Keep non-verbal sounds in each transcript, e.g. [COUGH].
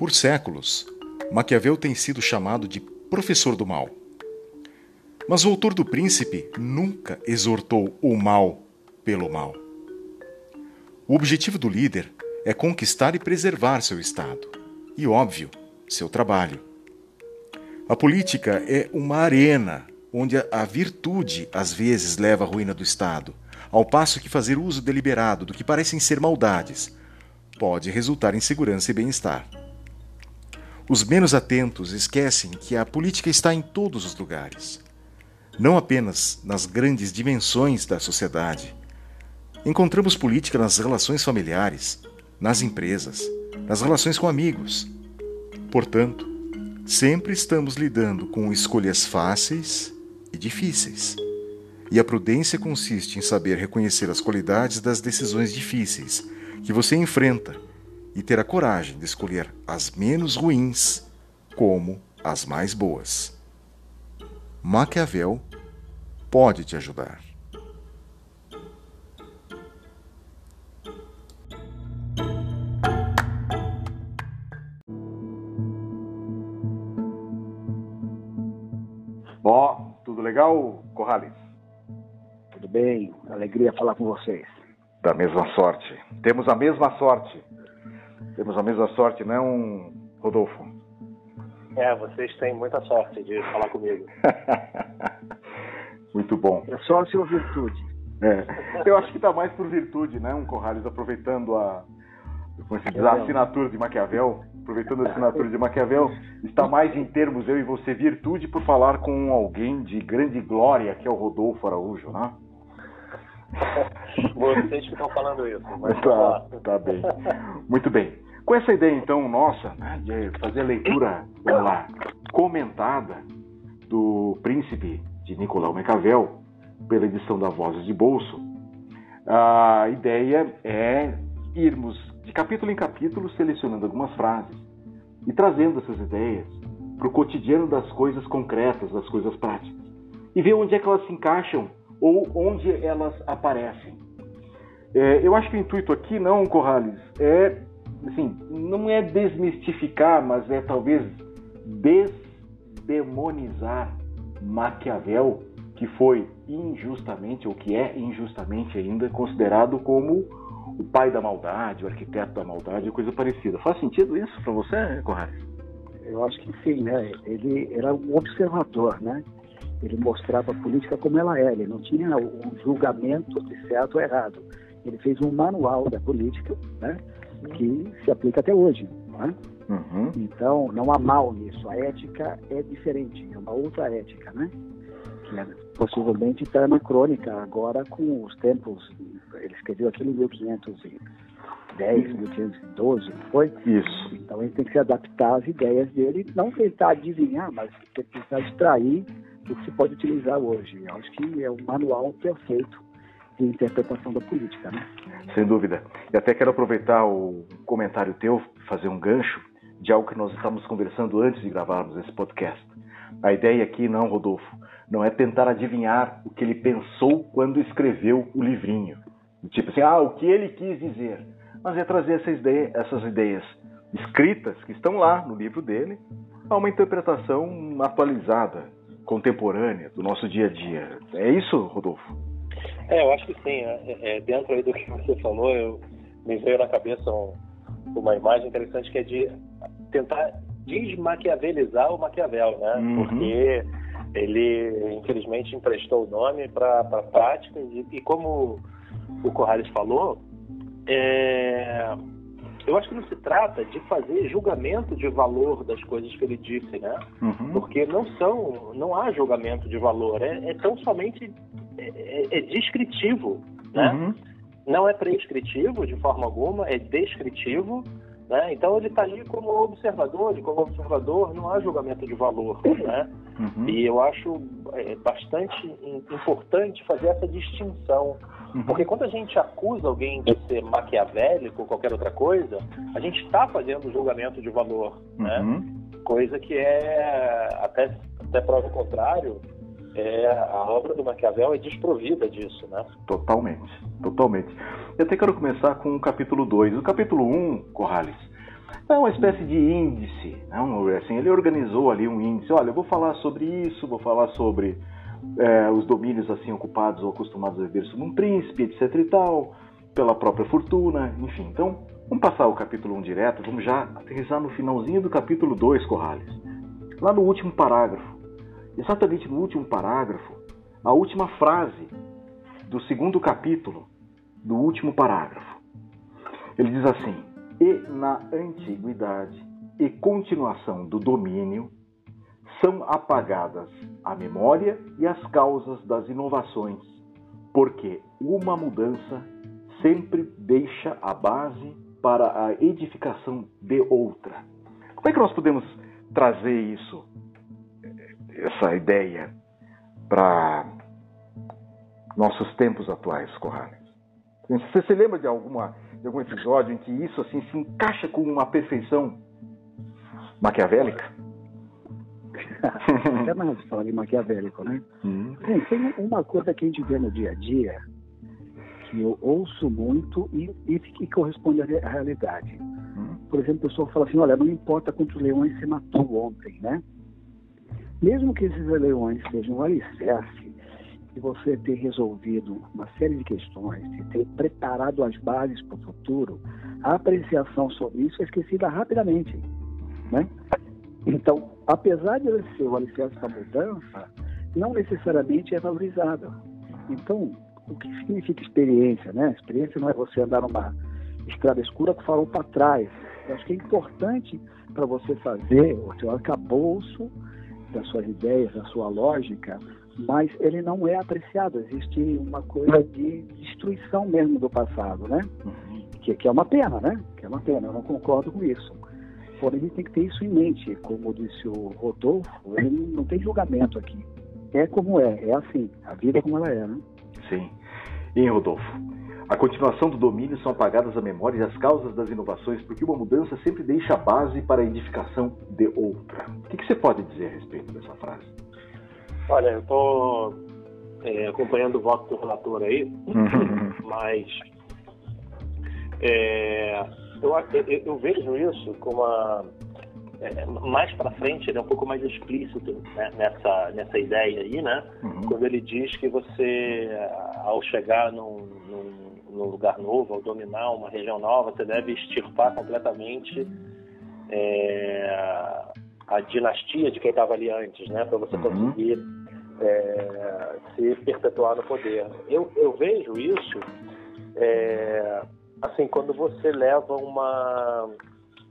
Por séculos, Maquiavel tem sido chamado de professor do mal. Mas o autor do Príncipe nunca exortou o mal pelo mal. O objetivo do líder é conquistar e preservar seu Estado e, óbvio, seu trabalho. A política é uma arena onde a virtude às vezes leva à ruína do Estado, ao passo que fazer uso deliberado do que parecem ser maldades pode resultar em segurança e bem-estar. Os menos atentos esquecem que a política está em todos os lugares, não apenas nas grandes dimensões da sociedade. Encontramos política nas relações familiares, nas empresas, nas relações com amigos. Portanto, sempre estamos lidando com escolhas fáceis e difíceis. E a prudência consiste em saber reconhecer as qualidades das decisões difíceis que você enfrenta e ter a coragem de escolher as menos ruins como as mais boas. Maquiavel pode te ajudar. Bom, tudo legal, Corrales? Tudo bem, alegria falar com vocês. Da mesma sorte. Temos a mesma sorte. Temos a mesma sorte, não, Rodolfo? É, vocês têm muita sorte de falar comigo. [LAUGHS] Muito bom. É sorte ou virtude? É. Eu acho que está mais por virtude, né, um Corrales, aproveitando a, como se diz, a assinatura de Maquiavel, aproveitando a assinatura de Maquiavel, está mais em termos eu e você virtude por falar com alguém de grande glória, que é o Rodolfo Araújo, né? Vocês que estão falando isso. Mas tá, tá bem. Muito bem. Com essa ideia, então, nossa, né, de fazer a leitura, vamos lá, comentada do Príncipe de Nicolau Maquiavel, pela edição da Vozes de Bolso, a ideia é irmos de capítulo em capítulo selecionando algumas frases e trazendo essas ideias para o cotidiano das coisas concretas, das coisas práticas, e ver onde é que elas se encaixam ou onde elas aparecem. É, eu acho que o intuito aqui, não, Corrales, é, assim, não é desmistificar, mas é talvez desdemonizar Maquiavel, que foi injustamente, ou que é injustamente ainda, considerado como o pai da maldade, o arquiteto da maldade, coisa parecida. Faz sentido isso para você, Corrales? Eu acho que sim, né? Ele era um observador, né? Ele mostrava a política como ela é, ele não tinha um julgamento de certo ou errado. Ele fez um manual da política, né? Que se aplica até hoje, né? Uhum. Então, não há mal nisso. A ética é diferente, é uma outra ética, né? Que é, possivelmente está anacrônica agora com os tempos. Ele escreveu aquilo em 1510, 1512, não foi? Isso. Então, ele tem que se adaptar às ideias dele, não tentar adivinhar, mas tentar extrair do que se pode utilizar hoje. Eu acho que é um manual perfeito de interpretação da política, né? Sem dúvida. E até quero aproveitar o comentário teu, fazer um gancho de algo que nós estávamos conversando antes de gravarmos esse podcast. A ideia aqui, não, Rodolfo, não é tentar adivinhar o que ele pensou quando escreveu o livrinho. Tipo assim, ah, o que ele quis dizer. Mas é trazer essa ideia, essas ideias escritas que estão lá no livro dele a uma interpretação atualizada, contemporânea do nosso dia a dia. É isso, Rodolfo? É, eu acho que sim. É, é, dentro aí do que você falou, eu, me veio na cabeça um, uma imagem interessante que é de tentar desmaquiavelizar o Maquiavel, né? Uhum. Porque ele, infelizmente, emprestou o nome para a prática e, e, como o Corrales falou, é, eu acho que não se trata de fazer julgamento de valor das coisas que ele disse, né? Uhum. Porque não são, não há julgamento de valor, é, é tão somente é, é, é descritivo, né? Uhum. Não é prescritivo de forma alguma, é descritivo né? Então ele está ali como observador, e como observador não há julgamento de valor. Né? Uhum. E eu acho é, bastante importante fazer essa distinção. Uhum. Porque quando a gente acusa alguém de ser maquiavélico ou qualquer outra coisa, a gente está fazendo julgamento de valor. Né? Uhum. Né? Coisa que é, até, até prova o contrário, é, a obra do Maquiavel é desprovida disso, né? Totalmente, totalmente. Eu até quero começar com o capítulo 2. O capítulo 1, um, Corrales, É uma espécie de índice. Não? Assim, ele organizou ali um índice. Olha, eu vou falar sobre isso, vou falar sobre é, os domínios assim ocupados ou acostumados a viver sob um príncipe, etc e tal, pela própria fortuna, enfim. Então, vamos passar o capítulo 1 direto, vamos já aterrissar no finalzinho do capítulo 2, Corrales. Lá no último parágrafo. Exatamente no último parágrafo, a última frase do segundo capítulo, do último parágrafo. Ele diz assim: e na antiguidade e continuação do domínio, são apagadas a memória e as causas das inovações, porque uma mudança sempre deixa a base para a edificação de outra. Como é que nós podemos trazer isso, essa ideia, para nossos tempos atuais, Corrales? Você se lembra de alguma de algum episódio em que isso assim se encaixa com uma perfeição maquiavélica? Até mais falar de maquiavélico, né? Hum. Bem, tem uma coisa que a gente vê no dia a dia que eu ouço muito e, e que corresponde à realidade. Hum. Por exemplo, a pessoa fala assim, olha, não importa quantos leões você matou ontem, né? Mesmo que esses leões sejam um alicerce de você ter resolvido uma série de questões, de ter preparado as bases para o futuro, a apreciação sobre isso é esquecida rapidamente. Né? Então, apesar de ele ser o alicerce da mudança, não necessariamente é valorizada. Então, o que significa experiência? Né? Experiência não é você andar numa estrada escura com o farol para trás. Eu acho que é importante para você fazer o seu arcabouço das suas ideias, da sua lógica, mas ele não é apreciado. Existe uma coisa de destruição mesmo do passado, né? Uhum. Que, que é uma pena, né? Que é uma pena, eu não concordo com isso. Porém, a gente tem que ter isso em mente. Como disse o Rodolfo, ele não tem julgamento aqui. É como é, é assim. A vida é como ela é, né? Sim. E, Rodolfo? A continuação do domínio são apagadas a memória e as causas das inovações, porque uma mudança sempre deixa a base para a edificação de outra. O que, que você pode dizer a respeito dessa frase? Olha, eu estou é, acompanhando o voto do relator aí, uhum. mas é, eu, eu, eu, vejo isso como uma. É, mais para frente, ele é um pouco mais explícito né, nessa, nessa ideia aí, né? Uhum. Quando ele diz que você, ao chegar num, num, num, lugar novo, ao dominar uma região nova, você deve extirpar completamente é, a dinastia de quem estava ali antes, né? Para você uhum. conseguir é, se perpetuar no poder. Eu, eu vejo isso, é, assim, quando você leva uma.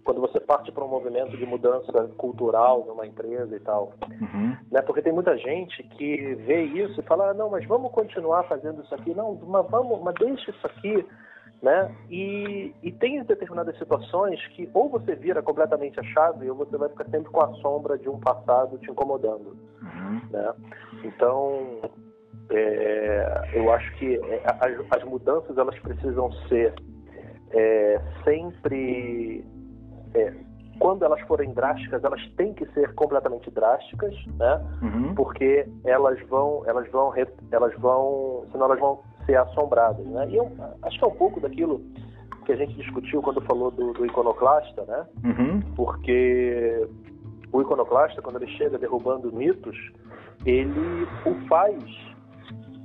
Quando você parte para um movimento de mudança cultural numa empresa e tal. Uhum. Né? Porque tem muita gente que vê isso e fala: ah, não, mas vamos continuar fazendo isso aqui. Não, mas, vamos, mas deixa isso aqui né? E, e tem determinadas situações que ou você vira completamente a chave ou você vai ficar sempre com a sombra de um passado te incomodando, uhum. né? Então, é, eu acho que é, as, as, mudanças elas precisam ser é, sempre é, quando elas forem drásticas, elas têm que ser completamente drásticas, né? Uhum. Porque elas vão, elas vão, elas vão, senão elas vão ser assombradas, né? E eu acho que é um pouco daquilo que a gente discutiu quando falou do, do iconoclasta, né? Uhum. Porque o iconoclasta, quando ele chega derrubando mitos, ele o faz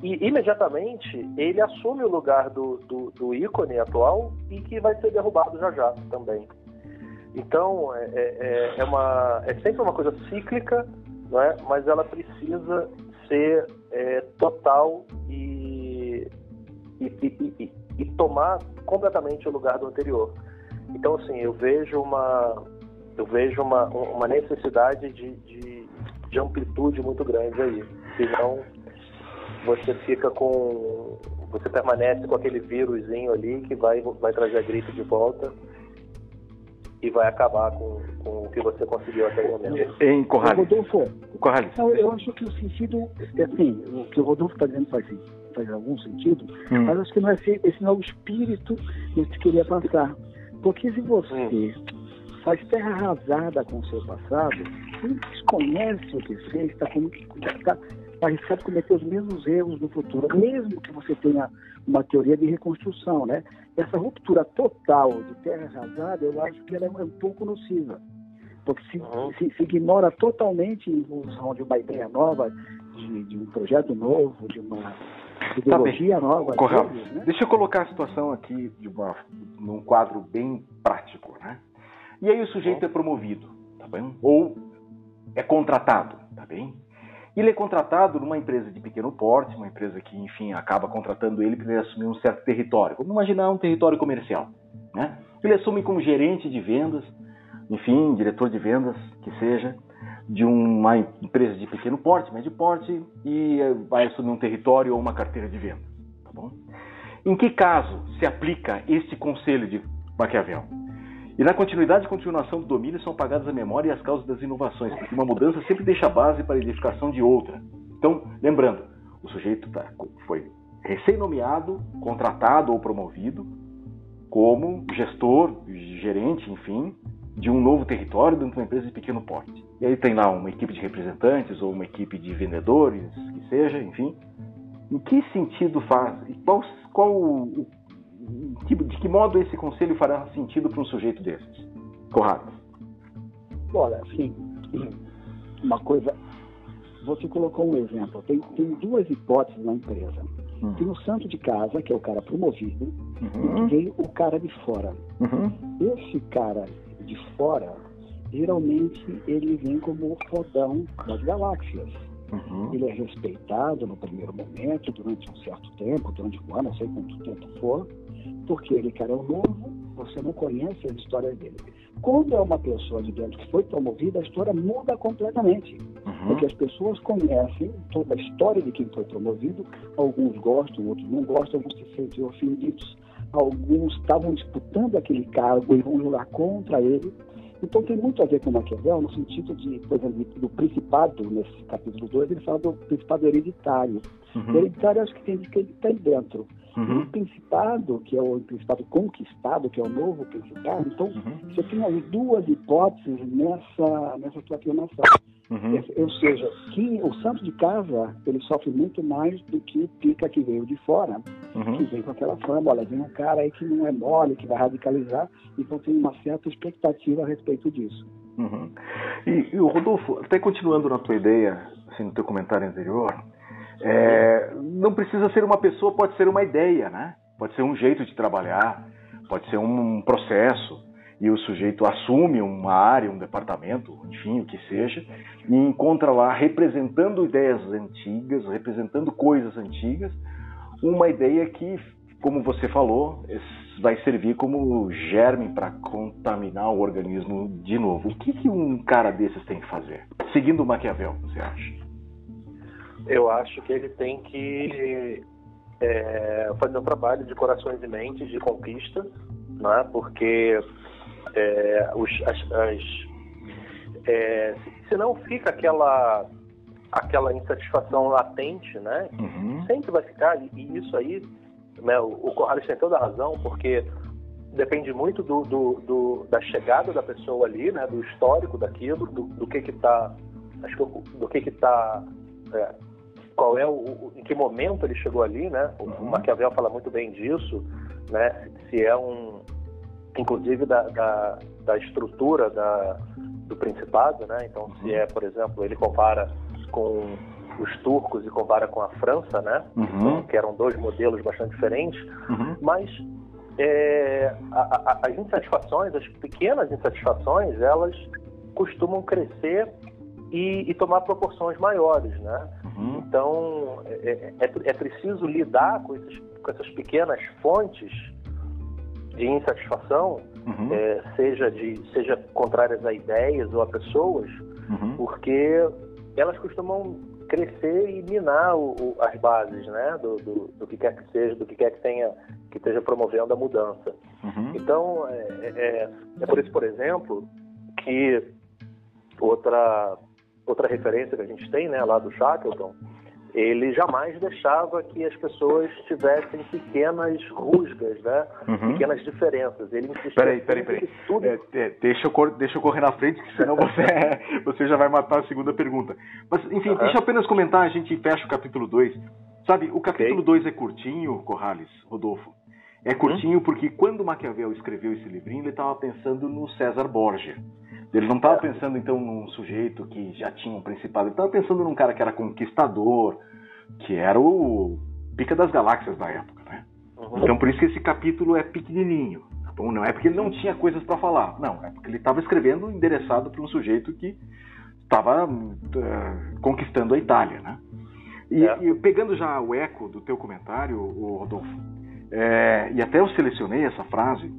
e imediatamente ele assume o lugar do, do, do, ícone atual e que vai ser derrubado já já também. Então é, é, é, é uma, é sempre uma coisa cíclica, não é? mas ela precisa ser é, total e e, e, e, tomar completamente o lugar do anterior. Então, assim, eu vejo uma, eu vejo uma, uma necessidade de, de, de amplitude muito grande aí. Senão, você fica com. Você permanece com aquele vírusinho ali que vai, vai trazer a gripe de volta e vai acabar com, com o que você conseguiu até o momento. Em Corrales. Rodolfo, Corrales. eu acho que o sentido, assim, o que o Rodolfo está dizendo faz, faz algum sentido, hum. mas acho que não é esse não é o espírito que eu queria passar. Porque se você hum. faz terra arrasada com o seu passado, você desconhece o que fez, está tá, arriscado cometer os mesmos erros no futuro, mesmo que você tenha uma teoria de reconstrução, né? Essa ruptura total de terra arrasada, eu acho que ela é um pouco nociva, porque se, uhum. se, se ignora totalmente em função de uma ideia nova, de, de um projeto novo, de uma tá ideologia tá nova. Correto. né? Deixa eu colocar a situação aqui de uma, num quadro bem prático, né? E aí o sujeito é promovido, tá bem? Ou é contratado, tá bem? Ele é contratado numa empresa de pequeno porte, uma empresa que, enfim, acaba contratando ele para ele assumir um certo território. Vamos imaginar um território comercial, né? Ele assume como gerente de vendas, enfim, diretor de vendas, que seja, de uma empresa de pequeno porte, médio porte, e eh, vai assumir um território ou uma carteira de vendas, tá bom? Em que caso se aplica este conselho de Maquiavel? E na continuidade e continuação do domínio são apagadas a memória e as causas das inovações, porque uma mudança sempre deixa base para a edificação de outra. Então, lembrando, o sujeito tá, foi recém-nomeado, contratado ou promovido como gestor, gerente, enfim, de um novo território dentro de uma empresa de pequeno porte. E aí tem lá uma equipe de representantes ou uma equipe de vendedores, que seja, enfim. Em que sentido faz? E qual, qual de que modo esse conselho fará sentido para um sujeito desses? Corrado. Olha, assim, uma coisa. Você colocou um exemplo. Tem, tem duas hipóteses na empresa. Uhum. Tem o santo de casa, que é o cara promovido, uhum. e tem o cara de fora. Uhum. Esse cara de fora, geralmente ele vem como o fodão das galáxias. Uhum. Ele é respeitado no primeiro momento, durante um certo tempo, durante um ano, não sei quanto tempo for, porque ele cara é novo, você não conhece as histórias dele. Quando é uma pessoa de dentro que foi promovida, a história muda completamente. Uhum. Porque as pessoas conhecem toda a história de quem foi promovido, alguns gostam, outros não gostam, alguns se sentem ofendidos, alguns estavam disputando aquele cargo e vão jogar contra ele. Então tem muito a ver com Maquiavel no sentido de, por exemplo, do principado, nesse capítulo 2, ele fala do principado hereditário. Uhum. hereditário acho que tem que ele tem dentro. Uhum. o principado, que é o principado conquistado, que é o novo principado, então uhum. você tem as duas hipóteses nessa, nessa tua afirmação. Uhum. Ou seja, que o santo de casa ele sofre muito mais do que o pica que veio de fora, uhum. que vem com aquela fama, olha, vem um cara aí que não é mole, que vai radicalizar, então tem uma certa expectativa a respeito disso. Uhum. E, e o Rodolfo, até continuando na tua ideia, assim, no teu comentário anterior, é, não precisa ser uma pessoa, pode ser uma ideia, né? Pode ser um jeito de trabalhar, pode ser um processo e o sujeito assume uma área, um departamento, enfim, o que seja, e encontra lá, representando ideias antigas, representando coisas antigas, uma ideia que, como você falou, vai servir como germe para contaminar o organismo de novo. O que, que um cara desses tem que fazer? Seguindo Maquiavel, você acha? Eu acho que ele tem que é, fazer um trabalho de corações e mentes, de conquista, né? porque é, os, as, as é, senão fica aquela aquela insatisfação latente, né? Uhum. Sempre vai ficar e isso aí, né? O, o Corrales tem toda a razão porque depende muito do, do, do, da chegada da pessoa ali, né? Do histórico daquilo, do, do que que está do que que está é, qual é o, o, em que momento ele chegou ali, né? O, uhum. Maquiavel fala muito bem disso, né? Se é um inclusive da, da, da estrutura da, do Principado, né? Então, se uhum. é, por exemplo, ele compara com os turcos e compara com a França, né? Uhum. Então, que eram dois modelos bastante diferentes, uhum. mas é, a, a, as insatisfações, as pequenas insatisfações, elas costumam crescer e, e tomar proporções maiores, né? Uhum. Então é, é, é, preciso lidar com, esses, com essas pequenas fontes de insatisfação, uhum. é, seja, de, seja contrárias a ideias ou a pessoas, uhum. porque elas costumam crescer e minar o, o, as bases né, do, do, do, que quer que seja, do que quer que tenha que esteja promovendo a mudança. Uhum. Então, é, é, é, por isso, por exemplo, que outra, outra referência que a gente tem né, lá do Shackleton, ele jamais deixava que as pessoas tivessem pequenas rusgas, né? Uhum. Pequenas diferenças. Ele insistia peraí, peraí, peraí. Tudo... É, é, deixa, eu, deixa eu correr na frente, que senão você, [LAUGHS] você já vai matar a segunda pergunta. Mas, enfim, uhum. deixa eu apenas comentar, a gente fecha o capítulo 2. Sabe, o capítulo 2 okay. é curtinho, Corrales, Rodolfo. É curtinho uhum. porque quando Maquiavel escreveu esse livrinho, ele estava pensando no César Borgia. Ele não estava pensando então num sujeito que já tinha um principado, ele estava pensando num cara que era conquistador, que era o pica das galáxias da época, né? Uhum. Então por isso que esse capítulo é pequenininho. Tá bom? Não é porque ele não tinha coisas para falar, não, é porque ele estava escrevendo endereçado para um sujeito que estava uh, conquistando a Itália, né? E, é. e, pegando já o eco do teu comentário, o Rodolfo, é, e até eu selecionei essa frase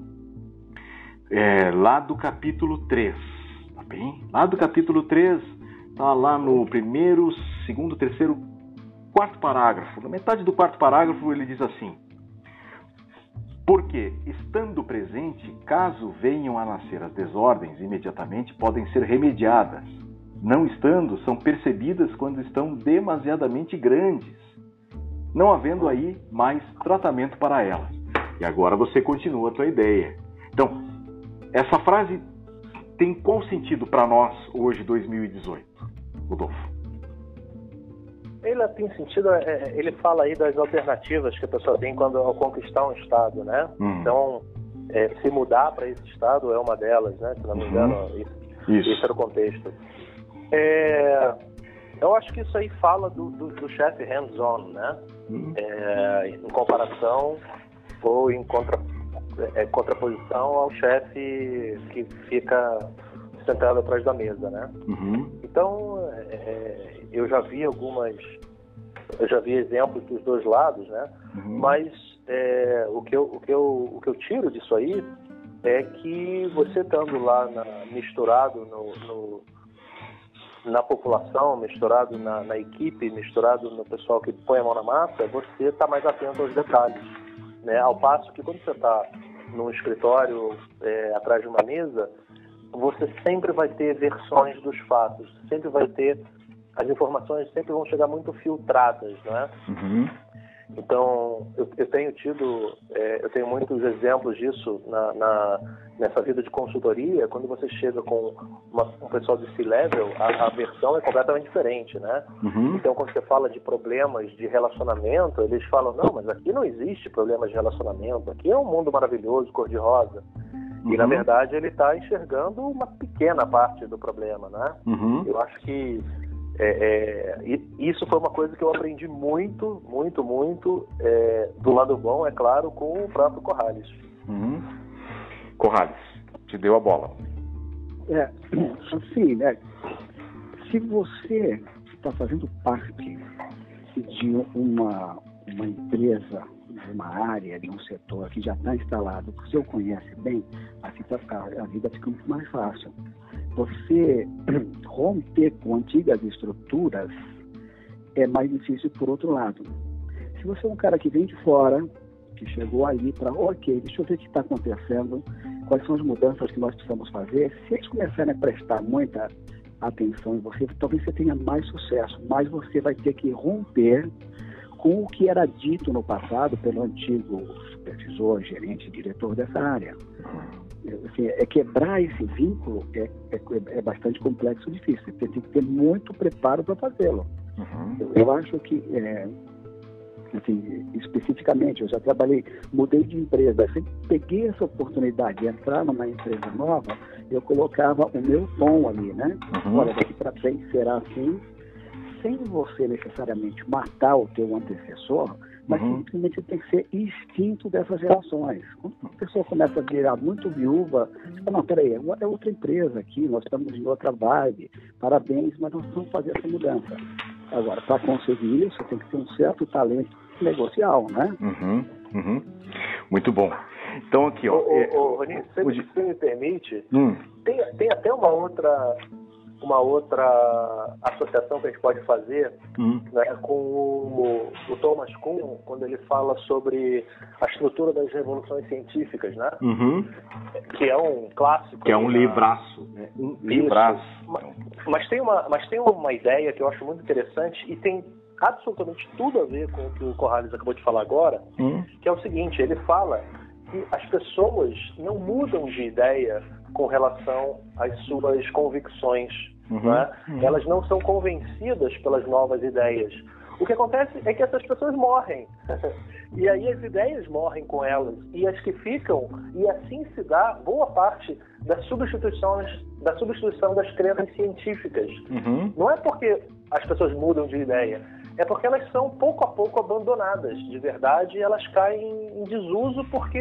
é, lá do capítulo 3 bem? Lá do capítulo 3, tá lá no primeiro, segundo, terceiro, quarto parágrafo. Na metade do quarto parágrafo ele diz assim: Porque, estando presente, caso venham a nascer as desordens, imediatamente podem ser remediadas. Não estando, são percebidas quando estão demasiadamente grandes, não havendo aí mais tratamento para elas. E agora você continua a tua ideia. Então, essa frase tem qual sentido para nós hoje, 2018, Rodolfo? Ele tem sentido, é, é, ele fala aí das alternativas que a pessoa tem quando ao conquistar um estado, né? Uhum. Então, é, se mudar para esse estado é uma delas, né? Se não me engano, uhum. isso, isso. isso era o contexto. É, eu acho que isso aí fala do, do, do chefe hands-on, né? Uhum. É, em comparação ou em contra, é, contraposição ao chefe que fica sentado atrás da mesa, né? Uhum. Então, é, eu já vi algumas, eu já vi exemplos dos dois lados, né? Uhum. Mas é, o, que eu, o, que eu, o que eu tiro disso aí é que você estando lá na, misturado no, no, na população, misturado na, na, equipe, misturado no pessoal que põe a mão na massa, você está mais atento aos detalhes. Né? Ao passo que quando você está num escritório é, atrás de uma mesa, você sempre vai ter versões dos fatos, sempre vai ter as informações sempre vão chegar muito filtradas, né? Uhum. Então, eu, eu, tenho tido, é, eu tenho muitos exemplos disso na, na, nessa vida de consultoria. Quando você chega com uma, um pessoal de C-level, a, a, versão é completamente diferente, né? Uhum. Então, quando você fala de problemas de relacionamento, eles falam, não, mas aqui não existe problemas de relacionamento, aqui é um mundo maravilhoso, cor-de-rosa. Uhum. E, na uhum. verdade, ele está enxergando uma pequena parte do problema, né? Uhum. Eu acho que é, é, isso foi uma coisa que eu aprendi muito, muito, muito é, do lado bom, é claro, com o próprio Corrales. Uhum. Corrales, te deu a bola. É, assim, né? Se você está fazendo parte de uma, uma empresa, de uma área, de um setor que já está instalado, que você o conhece bem, assim tá, a vida fica muito mais fácil você [CLEARS THROAT] romper com antigas estruturas é mais difícil por outro lado. Se você é um cara que vem de fora, que chegou ali para, ok, deixa eu ver o que está acontecendo, quais são as mudanças que nós precisamos fazer, se eles começarem a prestar muita atenção em você, talvez você tenha mais sucesso, mas você vai ter que romper com o que era dito no passado pelo antigo supervisor, gerente, diretor dessa área assim, é quebrar esse vínculo é, é, é, bastante complexo e difícil. Você tem que ter muito preparo para fazê-lo. Uhum. Eu, eu, acho que, é, assim, especificamente, eu já trabalhei, mudei de empresa, sempre peguei essa oportunidade de entrar numa empresa nova, eu colocava o meu tom ali, né? Uhum. Olha, daqui para frente será assim, sem você necessariamente matar o teu antecessor, mas uhum. simplesmente tem que ser instinto dessas gerações. Quando a pessoa começa a virar muito viúva, fala, não, peraí, é, é outra empresa aqui, nós estamos em outra vibe, parabéns, mas nós vamos fazer essa mudança. Agora, para conseguir isso, tem que ter um certo talento negocial, né? Uhum, uhum. Muito bom. Então aqui, ó. Ô, ô, ô Rony, se, se me permite, hum. tem, tem até uma outra uma outra associação que a gente pode fazer uhum. né, com o, o, Thomas Kuhn, quando ele fala sobre a estrutura das revoluções científicas, né? Uhum. Que é um clássico. Que é um livraço. Né? Um livraço. Mas, mas, tem uma, mas tem uma ideia que eu acho muito interessante e tem absolutamente tudo a ver com o que o Corrales acabou de falar agora, hum. que é o seguinte, ele fala que as pessoas não mudam de ideia com relação às suas convicções. Uhum, né? uhum. Elas não são convencidas pelas novas ideias. O que acontece é que essas pessoas morrem. [LAUGHS] e aí as ideias morrem com elas. E as que ficam, e assim se dá boa parte das substituições, da substituição das crenças científicas. Uhum. Não é porque as pessoas mudam de ideia, é porque elas são pouco a pouco abandonadas de verdade elas caem em desuso porque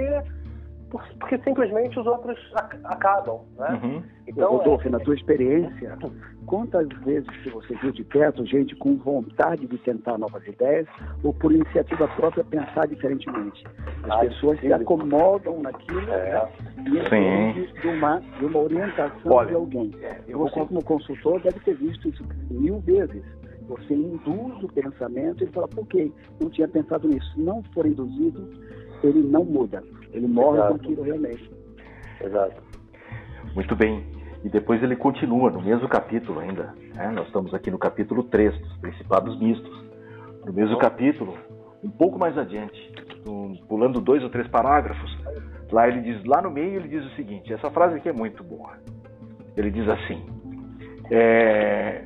porque simplesmente os outros acabam, né? Uhum. Então, Rodolfo, é... na tua experiência, quantas vezes que você viu de perto gente com vontade de tentar novas ideias ou por iniciativa própria pensar diferentemente? As Ai, pessoas sim. se acomodam naquilo é. e de uma, de uma orientação Olha, de alguém. Você, vou... como consultor, deve ter visto isso mil vezes. Você induz o pensamento e fala, ok, não tinha pensado nisso. Se não for induzido, ele não muda. Ele morre Exato. com aquilo realmente. Exato. Muito bem. E depois ele continua no mesmo capítulo ainda. Né? Nós estamos aqui no capítulo 3 dos Principados Mistos. No mesmo capítulo, um pouco mais adiante, um, pulando dois ou três parágrafos, lá ele diz, lá no meio ele diz o seguinte, essa frase aqui é muito boa. Ele diz assim, é,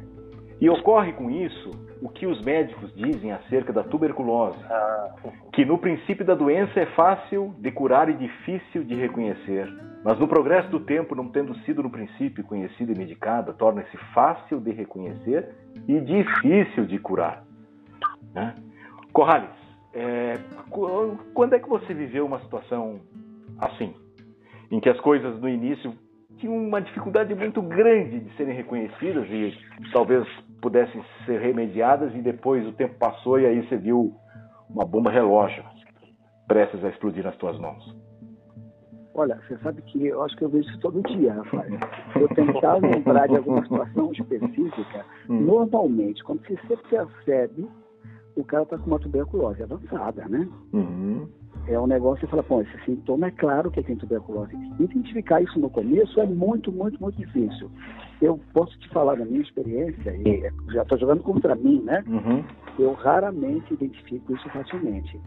e ocorre com isso o que os médicos dizem acerca da tuberculose, ah. que no princípio da doença é fácil de curar e difícil de reconhecer, mas no progresso do tempo, não tendo sido no princípio conhecida e medicada, torna-se fácil de reconhecer e difícil de curar. Né? Corrales, é, quando é que você viveu uma situação assim, em que as coisas no início tinham uma dificuldade muito grande de serem reconhecidas e talvez pudessem ser remediadas e depois o tempo passou e aí você viu uma bomba relógio prestes a explodir nas tuas mãos? Olha, você sabe que eu acho que eu vejo isso todo dia, Rafael. Se eu tentar lembrar de alguma situação específica, hum. normalmente, quando você percebe, o cara está com uma tuberculose avançada, né? Uhum é um negócio que fala, pô, esse sintoma é claro que tem tuberculose. Identificar isso no começo é muito, muito, muito difícil. Eu posso te falar da minha experiência, e já estou jogando contra mim, né? Uhum. Eu raramente identifico isso facilmente.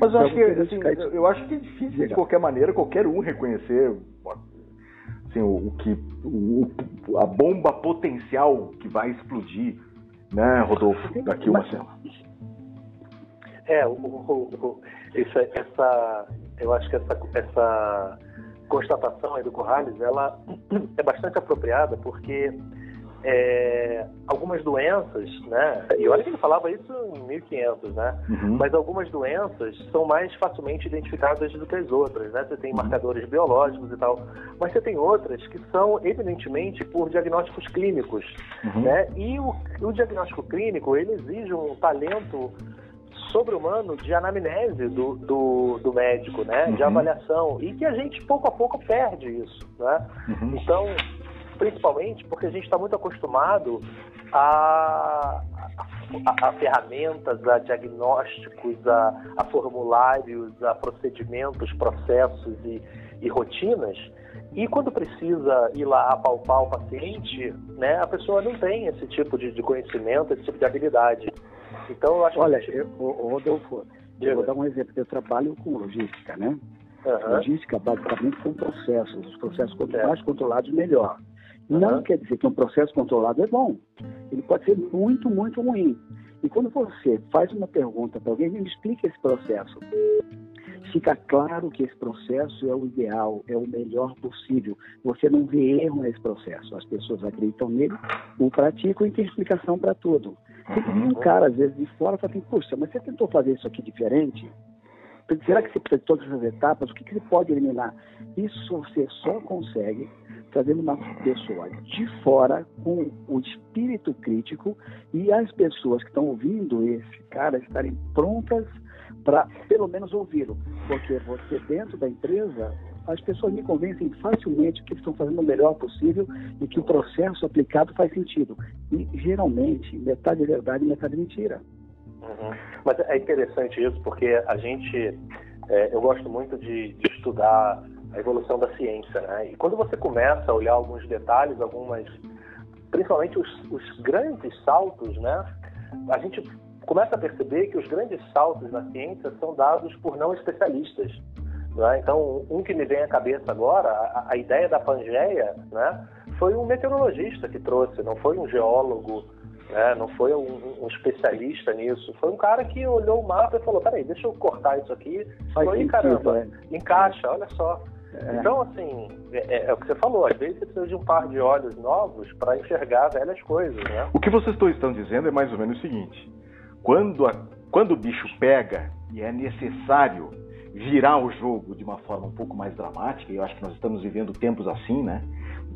Mas eu, acho que, assim, eu acho que é difícil, de qualquer maneira, qualquer um reconhecer assim, o, o que o, a bomba potencial que vai explodir, né, Rodolfo, daqui uma semana. É, o, o, o, isso, essa, eu acho que essa, essa constatação aí do Corrales, ela é bastante apropriada porque é, algumas doenças, né? E olha que ele falava isso em 1500, né? Uhum. Mas algumas doenças são mais facilmente identificadas do que as outras, né? Você tem uhum. marcadores biológicos e tal, mas você tem outras que são evidentemente por diagnósticos clínicos, uhum. né? E o, o diagnóstico clínico ele exige um talento sobre-humano de anamnese do, do, do médico, né? Uhum. De avaliação. E que a gente, pouco a pouco, perde isso, né? Uhum. Então, principalmente porque a gente está muito acostumado a, a, a, ferramentas, a diagnósticos, a, a, formulários, a procedimentos, processos e, e rotinas. E quando precisa ir lá apalpar o paciente, né, a pessoa não tem esse tipo de, de conhecimento, esse tipo de habilidade. Então, eu acho Olha, que... eu, Rodolfo, eu vou dar um exemplo. Eu trabalho com logística, né? Uhum. Logística, basicamente, são processos. Os processos quanto é. mais controlados, melhor. Uhum. Não quer dizer que um processo controlado é bom. Ele pode ser muito, muito ruim. E quando você faz uma pergunta para alguém, me explica esse processo. Fica claro que esse processo é o ideal, é o melhor possível. Você não vê erro nesse processo. As pessoas acreditam nele, o praticam e tem explicação para tudo. Uhum. Um cara, às vezes, de fora fala assim, puxa, mas você tentou fazer isso aqui diferente? Será que você precisa de todas essas etapas? O que, que você pode eliminar? Isso você só consegue trazendo uma pessoa de fora com o espírito crítico e as pessoas que estão ouvindo esse cara estarem prontas para pelo menos ouvi-lo. Porque você dentro da empresa, as pessoas me convencem facilmente que estão fazendo o melhor possível e que o processo aplicado faz sentido. E geralmente, metade é verdade e metade é mentira. Uhum. Mas é interessante isso porque a gente, é, eu gosto muito de, de, estudar a evolução da ciência, né? E quando você começa a olhar alguns detalhes, algumas, principalmente os, os grandes saltos, né? A gente começa a perceber que os grandes saltos na ciência são dados por não especialistas. Né? Então, um que me vem à cabeça agora, a, a ideia da Pangeia, né, foi um meteorologista que trouxe, não foi um geólogo, né, não foi um, um, especialista nisso, foi um cara que olhou o mapa e falou, peraí, deixa eu cortar isso aqui, Faz aí, caramba, é. encaixa, olha só. É. Então, assim, é, é, é, o que você falou, às vezes você precisa de um par de olhos novos para enxergar velhas coisas, né? O que vocês estão dizendo é mais ou menos o seguinte, quando, a, quando o bicho pega e é necessário virar o jogo de uma forma um pouco mais dramática, e eu acho que nós estamos vivendo tempos assim, né?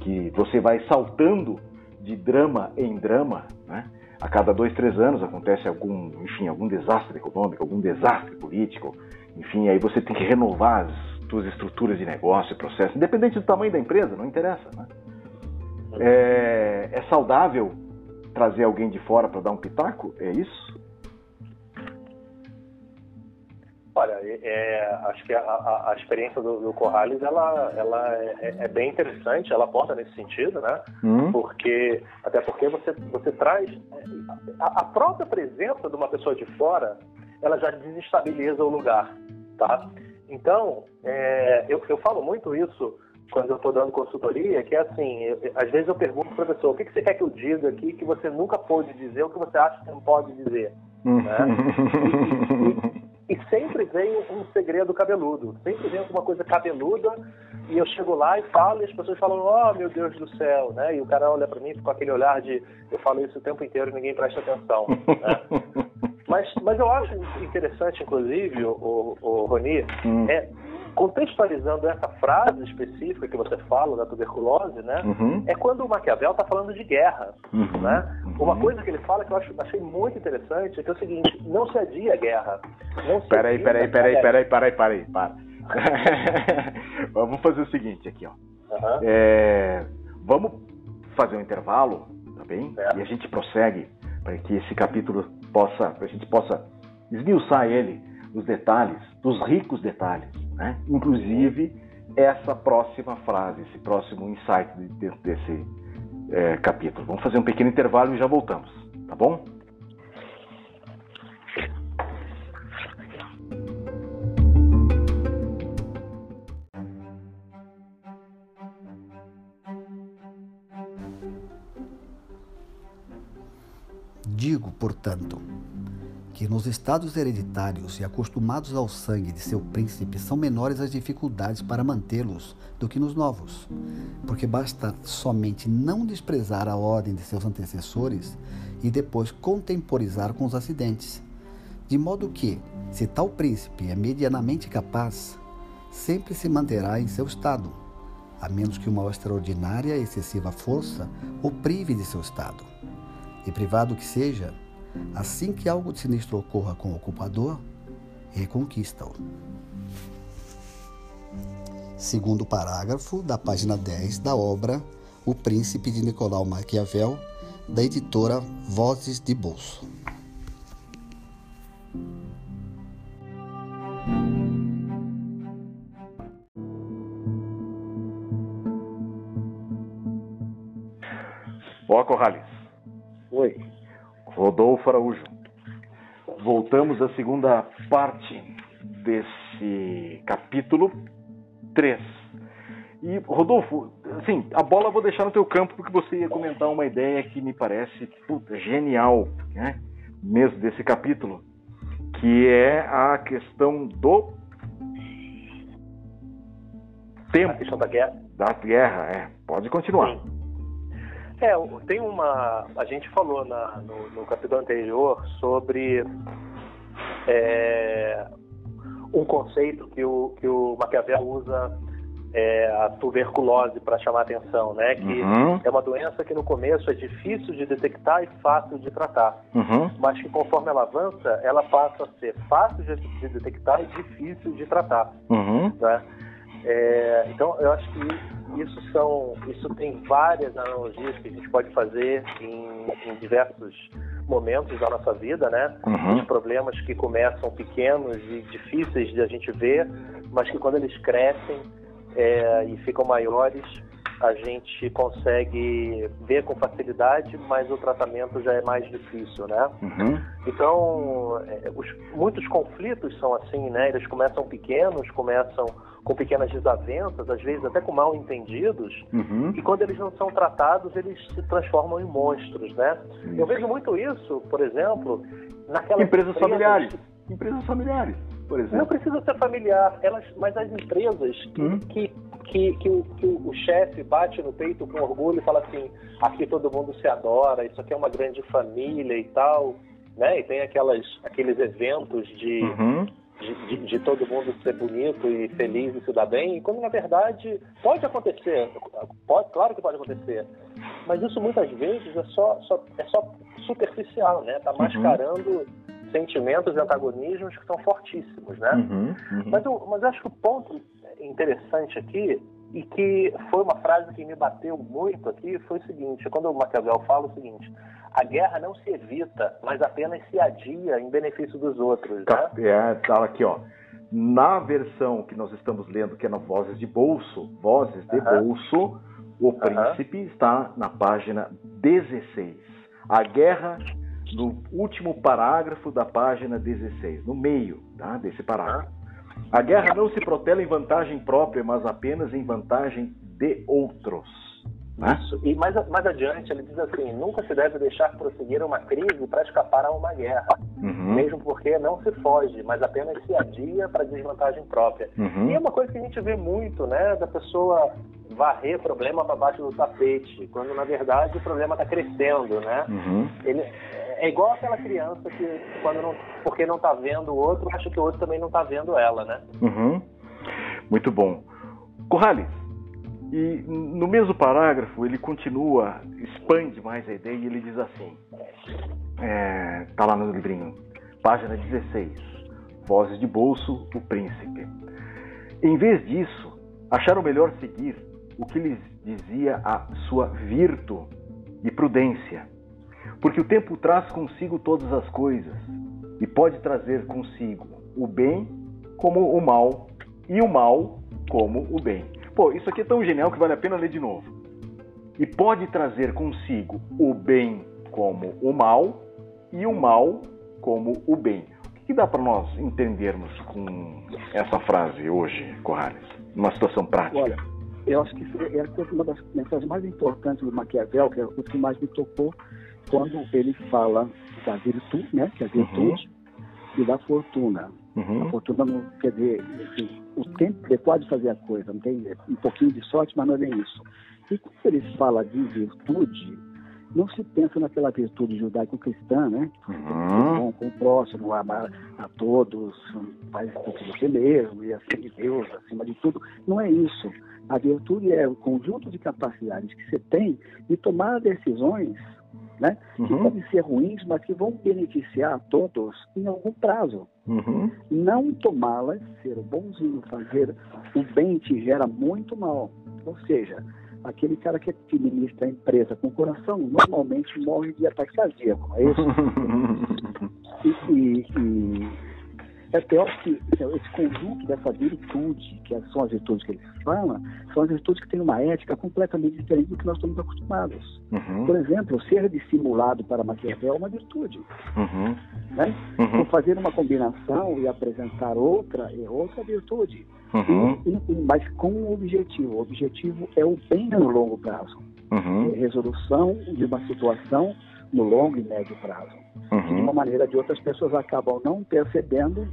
Que você vai saltando de drama em drama, né? A cada dois, três anos acontece algum, enfim, algum desastre econômico, algum desastre político, enfim, aí você tem que renovar as suas estruturas de negócio, processo, independente do tamanho da empresa, não interessa, né? É, é saudável trazer alguém de fora para dar um pitaco? É isso? Olha, é, acho que a, a, a experiência do, do, Corrales ela, ela é, é, bem interessante, ela aporta nesse sentido, né? Hum. Porque até porque você, você traz a, a, própria presença de uma pessoa de fora, ela já desestabiliza o lugar, tá? Então, é, eu, eu falo muito isso quando eu estou dando consultoria, que é assim, eu, às vezes eu pergunto para pessoa, o que, que, você quer que eu diga aqui que você nunca pôde dizer, o que você acha que não pode dizer? Hum. Né? E, e, e sempre vem um segredo cabeludo. Sempre vem alguma coisa cabeluda e eu chego lá e falo e as pessoas falam, oh meu Deus do céu, né? E o cara olha para mim com aquele olhar de eu falo isso o tempo inteiro e ninguém presta atenção. Né? [LAUGHS] mas, mas eu acho interessante, inclusive, o, o Roni, hum. é contextualizando essa frase específica que você fala da tuberculose, né? Uhum. É quando o Maquiavel está falando de guerra, uhum. né? Uma coisa que ele fala que eu acho, achei muito interessante é que é o seguinte: não se adia a guerra. peraí, peraí, peraí, peraí, peraí, peraí, para. [LAUGHS] vamos fazer o seguinte aqui, ó. Uhum. É, vamos fazer um intervalo, tá bem? É. E a gente prossegue para que esse capítulo possa, para a gente possa esmiuçar ele, os detalhes, dos ricos detalhes né? Inclusive, essa próxima frase, esse próximo insight dentro desse é, capítulo. Vamos fazer um pequeno intervalo e já voltamos, tá bom? Digo, portanto, que nos estados hereditários e acostumados ao sangue de seu príncipe são menores as dificuldades para mantê-los do que nos novos, porque basta somente não desprezar a ordem de seus antecessores e depois contemporizar com os acidentes, de modo que, se tal príncipe é medianamente capaz, sempre se manterá em seu estado, a menos que uma extraordinária e excessiva força o prive de seu estado. E privado que seja, Assim que algo de sinistro ocorra com o ocupador, reconquista-o. Segundo parágrafo da página 10 da obra O Príncipe de Nicolau Maquiavel, da editora Vozes de Bolso. Ó, Corrales. Oi. Rodolfo Araújo. Voltamos à segunda parte desse capítulo 3. E, Rodolfo, assim, a bola eu vou deixar no teu campo porque você ia comentar uma ideia que me parece puta, genial, né? Mesmo desse capítulo, que é a questão do tempo. A questão da guerra. Da guerra, é. Pode continuar. Sim. É, tem uma. A gente falou na, no, no capítulo anterior sobre é, um conceito que o, que o Maquiavel usa é, a tuberculose para chamar atenção, né? Que uhum. é uma doença que no começo é difícil de detectar e fácil de tratar, uhum. mas que conforme ela avança, ela passa a ser fácil de, de detectar e difícil de tratar, uhum. né? É, então, eu acho que isso são, isso tem várias analogias que a gente pode fazer em, em diversos momentos da nossa vida, né? Uhum. Os problemas que começam pequenos e difíceis de a gente ver, mas que quando eles crescem é, e ficam maiores, a gente consegue ver com facilidade, mas o tratamento já é mais difícil, né? Uhum. Então, é, os, muitos conflitos são assim, né? Eles começam pequenos, começam com pequenas desavenças, às vezes até com mal entendidos, uhum. e quando eles não são tratados, eles se transformam em monstros, né? Eu vejo muito isso, por exemplo, naquelas empresas, empresas familiares. Empresas familiares, por exemplo. Não precisa ser familiar, elas, mas as empresas que, uhum. que, que, que, o, que o chefe bate no peito com orgulho e fala assim, aqui todo mundo se adora, isso aqui é uma grande família e tal, né? E tem aquelas, aqueles eventos de, uhum. De, de, de, todo mundo ser bonito e feliz e se dar bem, quando na verdade pode acontecer, pode, claro que pode acontecer, mas isso muitas vezes é só, só é só superficial, né? Tá mascarando uhum sentimentos e antagonismos que são fortíssimos, né? Uhum, uhum. Mas, eu, mas eu acho que o ponto interessante aqui e que foi uma frase que me bateu muito aqui foi o seguinte, quando o Maquiavel fala o seguinte, a guerra não se evita, mas apenas se adia em benefício dos outros, tá, né? É, tá aqui, ó. Na versão que nós estamos lendo, que é na Vozes de Bolso, Vozes de uhum. Bolso, o príncipe está na página 16. A guerra no último parágrafo da página 16, no meio tá, desse parágrafo. A guerra não se protela em vantagem própria, mas apenas em vantagem de outros. Né? Isso. E mais, mais adiante ele diz assim: nunca se deve deixar prosseguir uma crise para escapar a uma guerra, uhum. mesmo porque não se foge, mas apenas se adia para desvantagem própria. Uhum. E é uma coisa que a gente vê muito, né, da pessoa varrer problema para baixo do tapete, quando na verdade o problema está crescendo, né? Uhum. Ele, é igual aquela criança que, quando não, porque não está vendo o outro, acha que o outro também não está vendo ela, né? Uhum. Muito bom. Corrales, e no mesmo parágrafo ele continua, expande mais a ideia e ele diz assim: é, tá lá no livrinho, página 16, Vozes de Bolso, o Príncipe. Em vez disso, acharam melhor seguir o que lhes dizia a sua virtu e prudência porque o tempo traz consigo todas as coisas e pode trazer consigo o bem como o mal e o mal como o bem. Pô, isso aqui é tão genial que vale a pena ler de novo. E pode trazer consigo o bem como o mal e o mal como o bem. O que dá para nós entendermos com essa frase hoje, Corrales, numa situação prática? Olha, eu acho que é uma das mensagens mais importantes do Maquiavel, que é o que mais me tocou, quando ele fala da virtude, né, que é a virtude, uhum. e da fortuna. Uhum. A fortuna não quer dizer, assim, o tempo você pode fazer a coisa, não tem um pouquinho de sorte, mas não é isso. E quando ele fala de virtude, não se pensa naquela virtude judaico-cristã, né? Uhum. Com o próximo, amar a todos, faz tudo de você mesmo, e assim de Deus, acima de tudo. Não é isso. A virtude é o conjunto de capacidades que você tem de tomar decisões né? Uhum. que podem ser ruins, mas que vão beneficiar a todos em algum prazo. Uhum. Não tomá-las, ser bonzinho, fazer o bem te gera muito mal. Ou seja, aquele cara que administra a empresa com o coração normalmente morre de ataque cardíaco, é isso? [LAUGHS] e, e, e é pior que esse conjunto dessa virtude, que são as virtudes que ele fala, são as virtudes que têm uma ética completamente diferente do que nós estamos acostumados. Uhum. Por exemplo, ser dissimulado para Maquiavel é uma virtude. Uhum. Né? Uhum. fazer uma combinação e apresentar outra é outra virtude. Uhum. E, e, mas com um objetivo. O objetivo é o bem no longo prazo. Uhum. É resolução de uma situação no longo e médio prazo. Uhum. De uma maneira ou de outra, as pessoas acabam não percebendo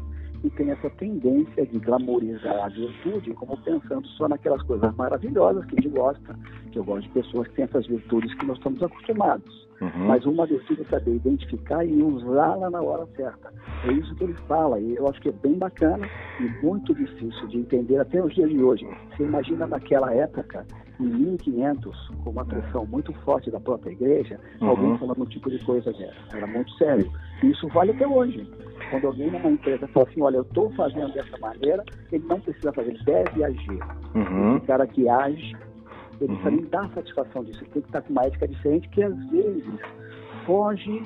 e tem essa tendência de glamorizar a virtude como pensando só naquelas coisas maravilhosas que a gente gosta, que eu gosto de pessoas que têm essas virtudes que nós estamos acostumados. Uhum. Mas uma virtude é saber identificar e usá-la na hora certa. É isso que ele fala, e eu acho que é bem bacana e muito difícil de entender até os dias de hoje. Você imagina naquela época, em 1500, com uma pressão muito forte da própria igreja, uhum. alguém falando um tipo de coisa dessa. Era muito sério. E isso vale até hoje. Quando alguém numa empresa fala assim, olha, eu estou fazendo dessa maneira, ele não precisa fazer, ele deve agir. Uhum. Esse cara que age, ele uhum. também dá satisfação disso. Ele tem que estar com uma ética diferente que às vezes foge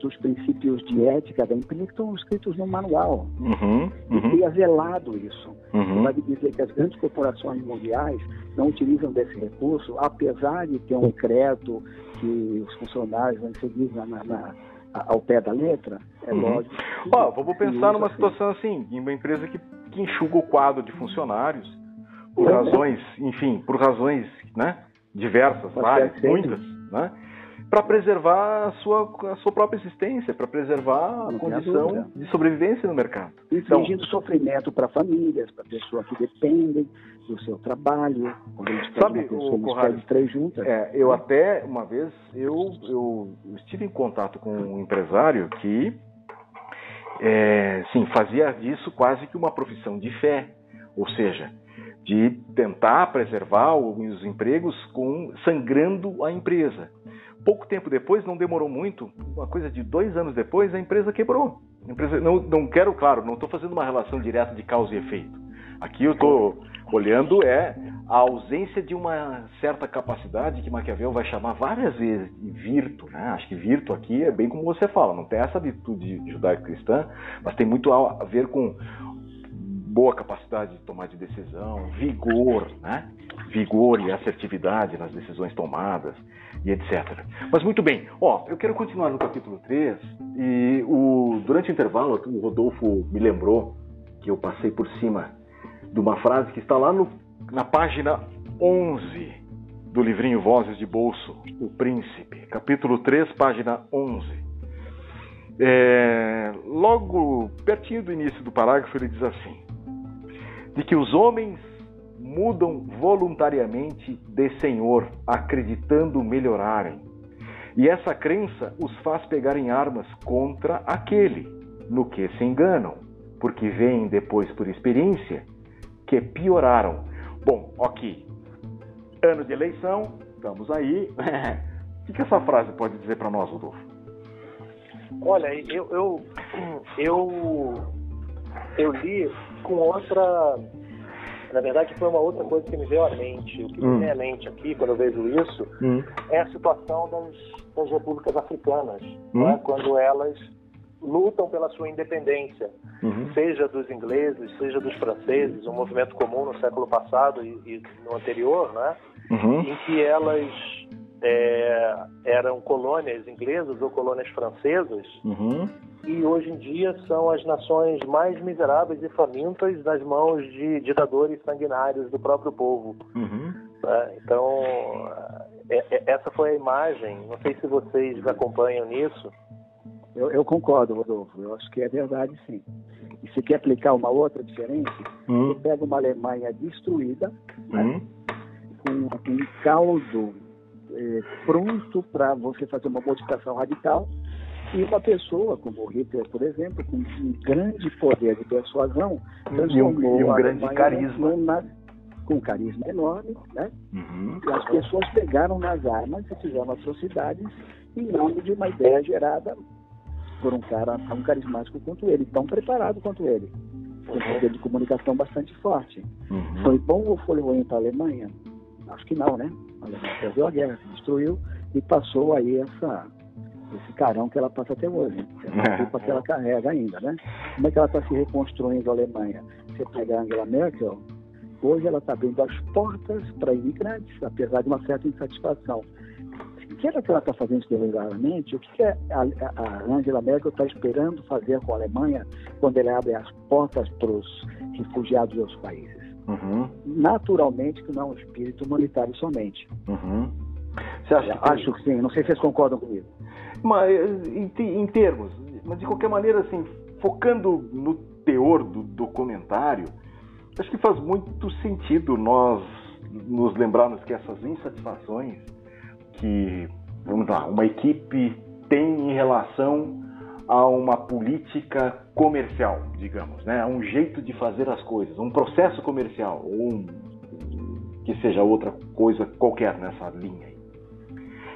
dos princípios de ética da empresa que estão escritos no manual. Uhum, uhum. E é velado isso. Uhum. Você vai dizer que as grandes corporações mundiais não utilizam desse recurso, apesar de ter um decreto que os funcionários vão seguir na, na, na ao pé da letra, é uhum. lógico. Ó, vamos pensar numa assim. situação assim, em uma empresa que, que enxuga o quadro de funcionários por é. razões, enfim, por razões, né, diversas, várias, muitas, né? Para preservar a sua, a sua própria existência, para preservar a condição de sobrevivência no mercado. Infligindo então, sofrimento para famílias, para pessoas que dependem do seu trabalho, quando eles sabe, o Corrado, três juntas. É, eu até, uma vez, eu, eu, eu, estive em contato com um empresário que, é, sim, fazia disso quase que uma profissão de fé, ou seja, de tentar preservar os empregos com sangrando a empresa pouco tempo depois, não demorou muito, uma coisa de dois anos depois, a empresa quebrou. A empresa, não, não quero, claro, não estou fazendo uma relação direta de causa e efeito. Aqui eu estou olhando é a ausência de uma certa capacidade que Maquiavel vai chamar várias vezes de virto. Né? Acho que virto aqui é bem como você fala, não tem essa virtude judaico-cristã, mas tem muito a ver com boa capacidade de tomar de decisão, vigor, né? vigor e assertividade nas decisões tomadas e etc. Mas muito bem, ó, eu quero continuar no capítulo 3 e o, durante o intervalo o Rodolfo me lembrou que eu passei por cima de uma frase que está lá no, na página 11 do livrinho Vozes de Bolso, O Príncipe, capítulo 3, página 11. É, logo pertinho do início do parágrafo, ele diz assim: de que os homens mudam voluntariamente de Senhor, acreditando melhorarem. E essa crença os faz pegarem armas contra aquele no que se enganam, porque veem depois por experiência que pioraram. Bom, ok. Ano de eleição, estamos aí. [LAUGHS] o que essa frase pode dizer para nós, Rodolfo? Olha, eu, eu, eu, eu li com outra. Na verdade, foi uma outra coisa que me veio à mente. O que hum. me vem à mente aqui, quando eu vejo isso, hum. é a situação das, das repúblicas africanas, hum. né? quando elas lutam pela sua independência, uhum. seja dos ingleses, seja dos franceses, um movimento comum no século passado e, e no anterior, né? Uhum. em que elas é, eram colônias inglesas ou colônias francesas, uhum e hoje em dia são as nações mais miseráveis e famintas nas mãos de ditadores sanguinários do próprio povo. Uhum. É, então, é, é, essa foi a imagem. Não sei se vocês acompanham nisso. Eu, eu, concordo, Rodolfo. Eu acho que é verdade, sim. E se quer aplicar uma outra diferença, uhum. você pega uma Alemanha destruída, né, uhum. com um caldo é, pronto para você fazer uma modificação radical, e uma pessoa como o Hitler, por exemplo, com um grande poder de persuasão, transformou e um, e um grande carisma. Uma, com um carisma enorme, né? Uhum. As pessoas pegaram nas armas e fizeram atrocidades em nome de uma ideia gerada por um cara tão carismático quanto ele, tão preparado quanto ele, com um poder de comunicação bastante forte. Uhum. Foi bom ou foi ruim para a Alemanha? Acho que não, né? A Alemanha perdeu a guerra, se destruiu e passou aí essa esse carão que ela passa até hoje. É a culpa que ela carrega ainda, né? Como é que ela está se reconstruindo a Alemanha? Você pega a Angela Merkel, hoje ela está abrindo as portas para imigrantes, apesar de uma certa insatisfação. O que ela está fazendo deliberadamente? O que, a, a Angela Merkel está esperando fazer com a Alemanha quando ela abre as portas para os refugiados dos países? Uhum. Naturalmente que não é um espírito humanitário somente. Uhum. Você acha que... Acho que sim, não sei se vocês concordam comigo. Mas, em, em termos, mas de qualquer maneira, assim, focando no teor do documentário, acho que faz muito sentido nós nos lembrarmos que essas insatisfações que, vamos lá, uma equipe tem em relação a uma política comercial, digamos, né? um jeito de fazer as coisas, um processo comercial, ou um, que seja outra coisa qualquer nessa linha.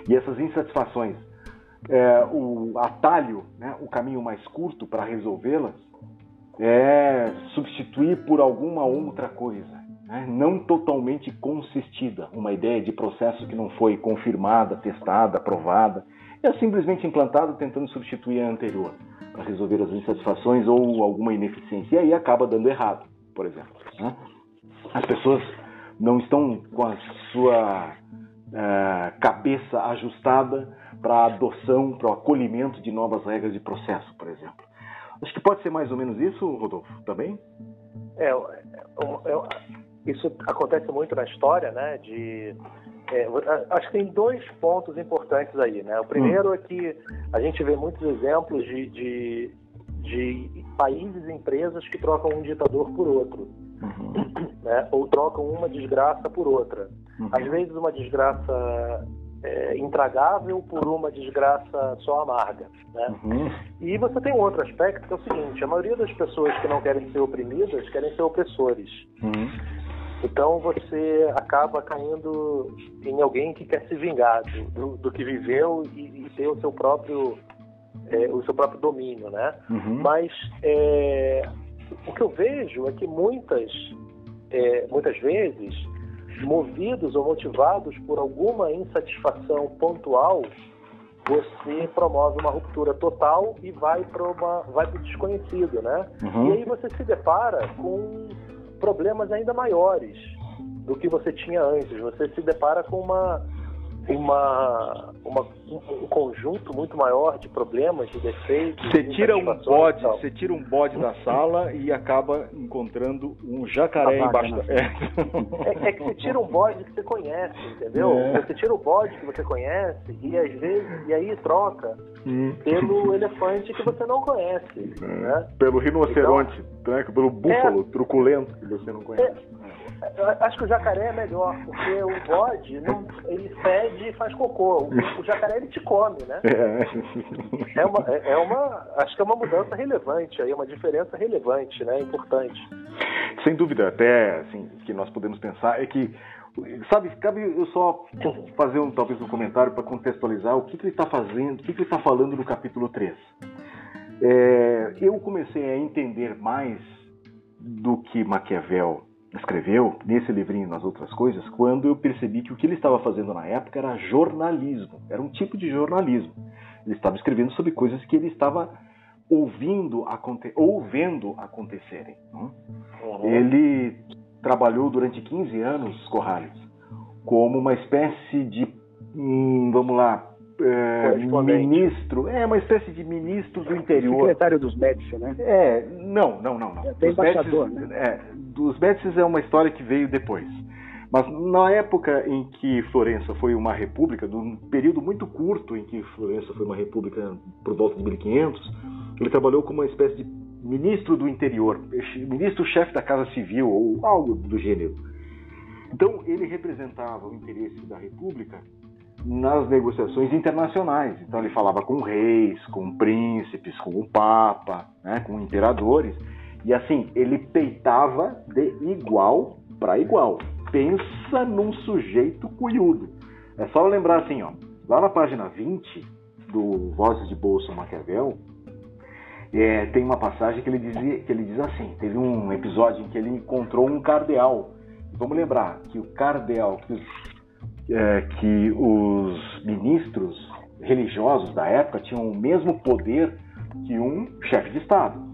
E essas insatisfações é, o atalho, né, o caminho mais curto para resolvê-las é substituir por alguma outra coisa. né, não totalmente consistida, uma ideia de processo que não foi confirmada, testada, aprovada, é simplesmente implantada tentando substituir a anterior para resolver as insatisfações ou alguma ineficiência. E aí acaba dando errado, por exemplo. Né? As pessoas não estão com a sua uh, cabeça ajustada para a adoção, para o acolhimento de novas regras de processo, por exemplo. Acho que pode ser mais ou menos isso, Rodolfo, também? É, é, é, é isso acontece muito na história, né? De é, acho que tem dois pontos importantes aí, né? O primeiro hum. é que a gente vê muitos exemplos de, de, de países e empresas que trocam um ditador por outro, uhum. né? Ou trocam uma desgraça por outra. Uhum. Às vezes uma desgraça é, intragável por uma desgraça só amarga. Né? Uhum. E você tem um outro aspecto que é o seguinte: a maioria das pessoas que não querem ser oprimidas querem ser opressores. Então você acaba caindo em alguém que quer se vingar do, do que viveu e, e, ter o seu próprio é, o seu próprio domínio, né? Uhum. Mas é, o que eu vejo é que muitas é, muitas vezes movidos ou motivados por alguma insatisfação pontual, você promove uma ruptura total e vai para uma vai para o desconhecido, né? Uhum. E aí você se depara com problemas ainda maiores do que você tinha antes. Você se depara com uma uma, uma, um conjunto muito maior de problemas, de defeitos. Você tira um bode, você tira um bode da sala e acaba encontrando um jacaré embaixo da... é. é. é. que você tira um bode que você conhece, entendeu? É. Você tira o bode que você conhece e às vezes e aí troca hum. pelo elefante que você não conhece, é. né? Pelo rinoceronte, então, né? pelo búfalo é. truculento que você não conhece. Eu acho que o jacaré é melhor, porque o bode não, ele fede e faz cocô. O, o jacaré ele te come, né? É. é uma, é, é uma. Acho que é uma mudança relevante aí, uma diferença relevante, né? Importante. Sem dúvida, até assim, que nós podemos pensar é que sabe, cabe eu só fazer um, talvez um comentário para contextualizar o que, que ele está fazendo, o que, que ele está falando no capítulo 3. É, eu comecei a entender mais do que Maquiavel escreveu nesse livrinho e nas outras coisas, quando eu percebi que o que ele estava fazendo na época era jornalismo, era um tipo de jornalismo. Ele estava escrevendo sobre coisas que ele estava ouvindo aconte ou vendo acontecerem. Uhum. Ele trabalhou durante 15 anos, Corrales, como uma espécie de, hum, vamos lá, é, ministro, é uma espécie de ministro do interior. Secretário dos Médici, né? É, não, não, não. não. É, embaixador, né? É, dos Médicis é uma história que veio depois. Mas na época em que Florença foi uma república, num período muito curto em que Florença foi uma república por volta de 1500, ele trabalhou como uma espécie de ministro do interior, ministro-chefe da Casa Civil ou algo do gênero. Então ele representava o interesse da república nas negociações internacionais. Então ele falava com reis, com príncipes, com o papa, né, com imperadores. E assim, ele peitava de igual para igual. Pensa num sujeito cunhudo. É só lembrar assim, ó, lá na página 20 do Vozes de Bolso Maquiavel, é, tem uma passagem que ele, dizia, que ele diz assim: teve um episódio em que ele encontrou um cardeal. Vamos lembrar que o cardeal, que os é, que os ministros religiosos da época tinham o mesmo poder que um chefe de Estado.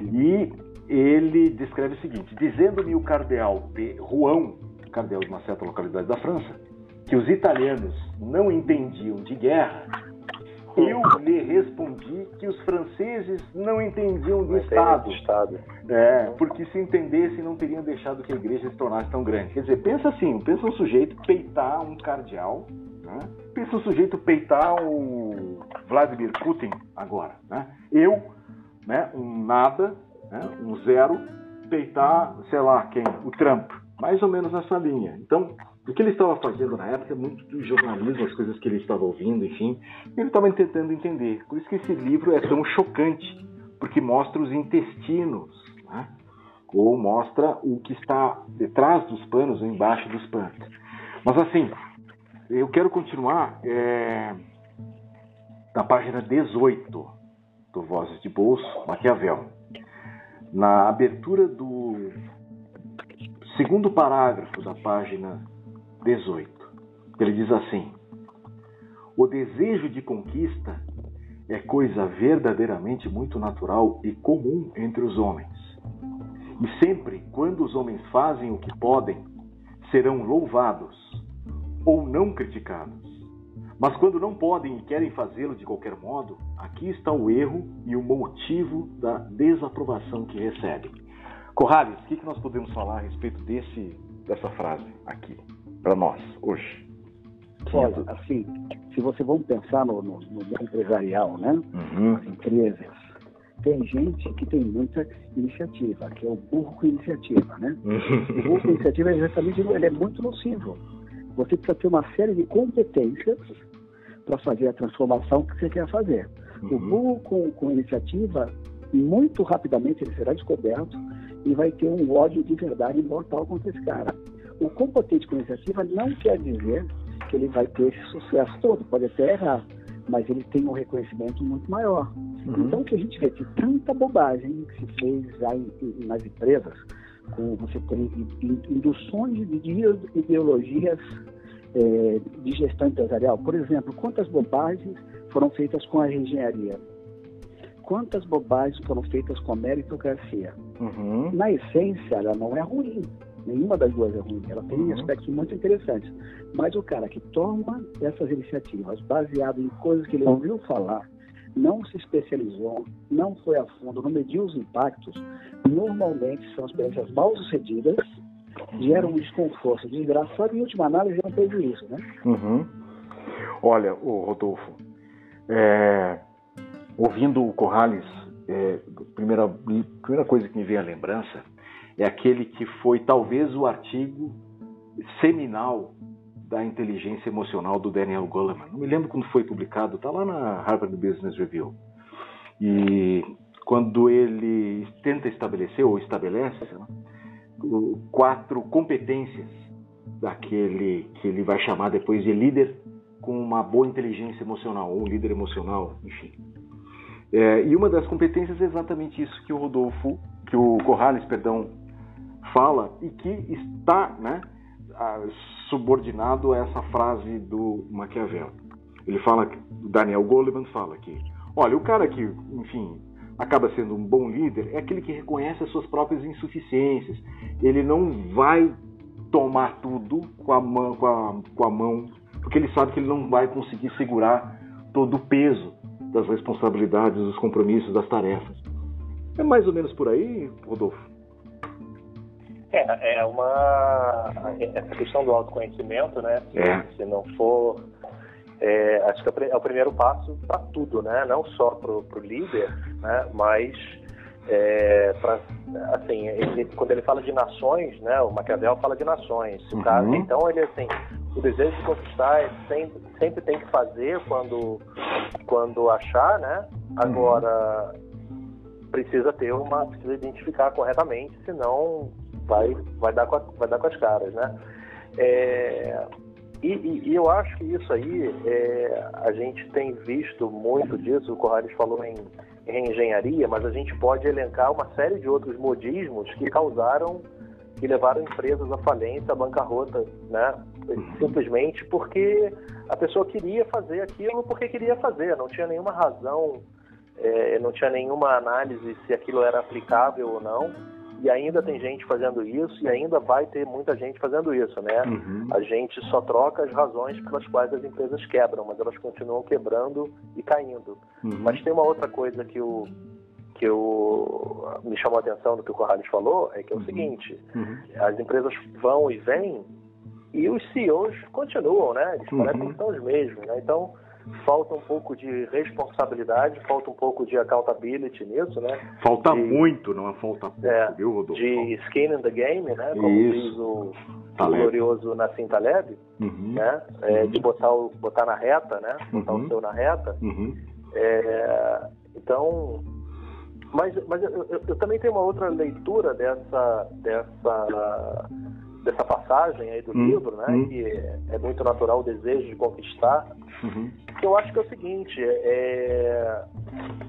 E ele descreve o seguinte: dizendo-me o cardeal de Rouen, cardeal de uma certa localidade da França, que os italianos não entendiam de guerra, eu lhe respondi que os franceses não entendiam de Estado. Estado. É, porque se entendessem não teriam deixado que a igreja se tornasse tão grande. Quer dizer, pensa assim, pensa um sujeito peitar um cardeal, né? pensa um sujeito peitar o Vladimir Putin agora. Né? Eu, né, um nada, né, um zero, peitar, sei lá, quem? O Trump. Mais ou menos nessa linha. Então, o que ele estava fazendo na época muito do jornalismo, as coisas que ele estava ouvindo, enfim, ele estava tentando entender. Por isso que esse livro é tão chocante, porque mostra os intestinos, né? ou mostra o que está detrás dos panos embaixo dos panos. Mas assim, eu quero continuar é, na página 18 do Vozes de Bolso, Maquiavel. Na abertura do segundo parágrafo da página 18. Ele diz assim: O desejo de conquista é coisa verdadeiramente muito natural e comum entre os homens. E sempre quando os homens fazem o que podem, serão louvados ou não criticados. Mas quando não podem e querem fazê-lo de qualquer modo, aqui está o erro e o motivo da desaprovação que recebem. Corrales, o que nós podemos falar a respeito desse, dessa frase aqui, para nós, hoje? Olha, assim, se você vamos pensar no, no, no empresarial, né? Uhum. As empresas, tem gente que tem muita iniciativa, que é o burro com iniciativa, né? Uhum. O burro com iniciativa é exatamente, ele é muito nocivo. Você precisa ter uma série de competências para fazer a transformação que você quer fazer. Uhum. O burro com, com iniciativa, muito rapidamente ele será descoberto e vai ter um ódio de verdade mortal contra esse cara. O competente com iniciativa não quer dizer que ele vai ter esse sucesso todo, pode até errar, mas ele tem um reconhecimento muito maior. Uhum. Então, o que a gente vê de tanta bobagem que se fez já em, em, nas empresas, com você tem induções de ideologias é, de gestão empresarial. Por exemplo, quantas bobagens foram feitas com a engenharia? Quantas bobagens foram feitas com a meritocracia? Uhum. Na essência, ela não é ruim. Nenhuma das duas é ruim. Ela tem uhum. aspectos muito interessantes. Mas o cara que toma essas iniciativas baseado em coisas que ele ouviu falar, não se especializou, não foi a fundo, não mediu os impactos, normalmente são experiências mal sucedidas, geram um desconforto desgraçado e, em última análise, é um prejuízo, né? Uhum. Olha, o Rodolfo, é, ouvindo o Corrales, é, primeira, primeira coisa que me veio à lembrança é aquele que foi talvez o artigo seminal da inteligência emocional do Daniel Goleman. Não me lembro quando foi publicado, está lá na Harvard Business Review. E quando ele tenta estabelecer ou estabelece né, quatro competências daquele que ele vai chamar depois de líder com uma boa inteligência emocional, ou um líder emocional, enfim. É, e uma das competências é exatamente isso que o Rodolfo, que o Corrales, perdão, fala e que está né, subordinado a essa frase do Maquiavel. Ele fala, Daniel Goleman fala que, olha, o cara que, enfim, acaba sendo um bom líder é aquele que reconhece as suas próprias insuficiências. Ele não vai tomar tudo com a mão, com a, com a mão porque ele sabe que ele não vai conseguir segurar todo o peso das responsabilidades, dos compromissos, das tarefas. É mais ou menos por aí, Rodolfo? É, é uma. Essa questão do autoconhecimento, né? É. Se não for. É, acho que é o primeiro passo para tudo, né? Não só para o líder, né? Mas é, pra, assim, ele, quando ele fala de nações, né? O Maquiavel fala de nações. Uhum. Cara, então ele assim, o desejo de conquistar é sempre, sempre tem que fazer quando quando achar, né? Agora precisa ter uma, precisa identificar corretamente, senão vai, vai, dar, com a, vai dar com as caras, né? É, e, e, e, eu acho que isso aí, é, a gente tem visto muito disso, o Corrales falou em, em engenharia, mas a gente pode elencar uma série de outros modismos que causaram, que levaram empresas à falência, à bancarrota, né? Simplesmente porque a pessoa queria fazer aquilo porque queria fazer, não tinha nenhuma razão, é, não tinha nenhuma análise se aquilo era aplicável ou não e ainda tem gente fazendo isso e ainda vai ter muita gente fazendo isso, né? Uhum. A gente só troca as razões pelas quais as empresas quebram, mas elas continuam quebrando e caindo. Uhum. Mas tem uma outra coisa que o que eu, me chamou a atenção do que o Corrales falou, é que é o uhum. seguinte, uhum. as empresas vão e vêm e os CEOs continuam, né? Eles parecem que são os mesmos, né? Então, falta um pouco de responsabilidade, falta um pouco de accountability nisso, né? Falta de, muito, não é falta pouco, é, viu, Rodolfo? De skin in the game, né? Como Isso. diz o, o glorioso Nassim Taleb, uhum. né? É, uhum. De botar, o, botar na reta, né? Botar uhum. o seu na reta. Uhum. É, então, mas, mas eu, eu, eu, também tenho uma outra leitura dessa, dessa dessa passagem aí do uhum. livro, né? Uhum. Que é, é, muito natural o desejo de conquistar. Uhum. Que eu acho que é o seguinte, é,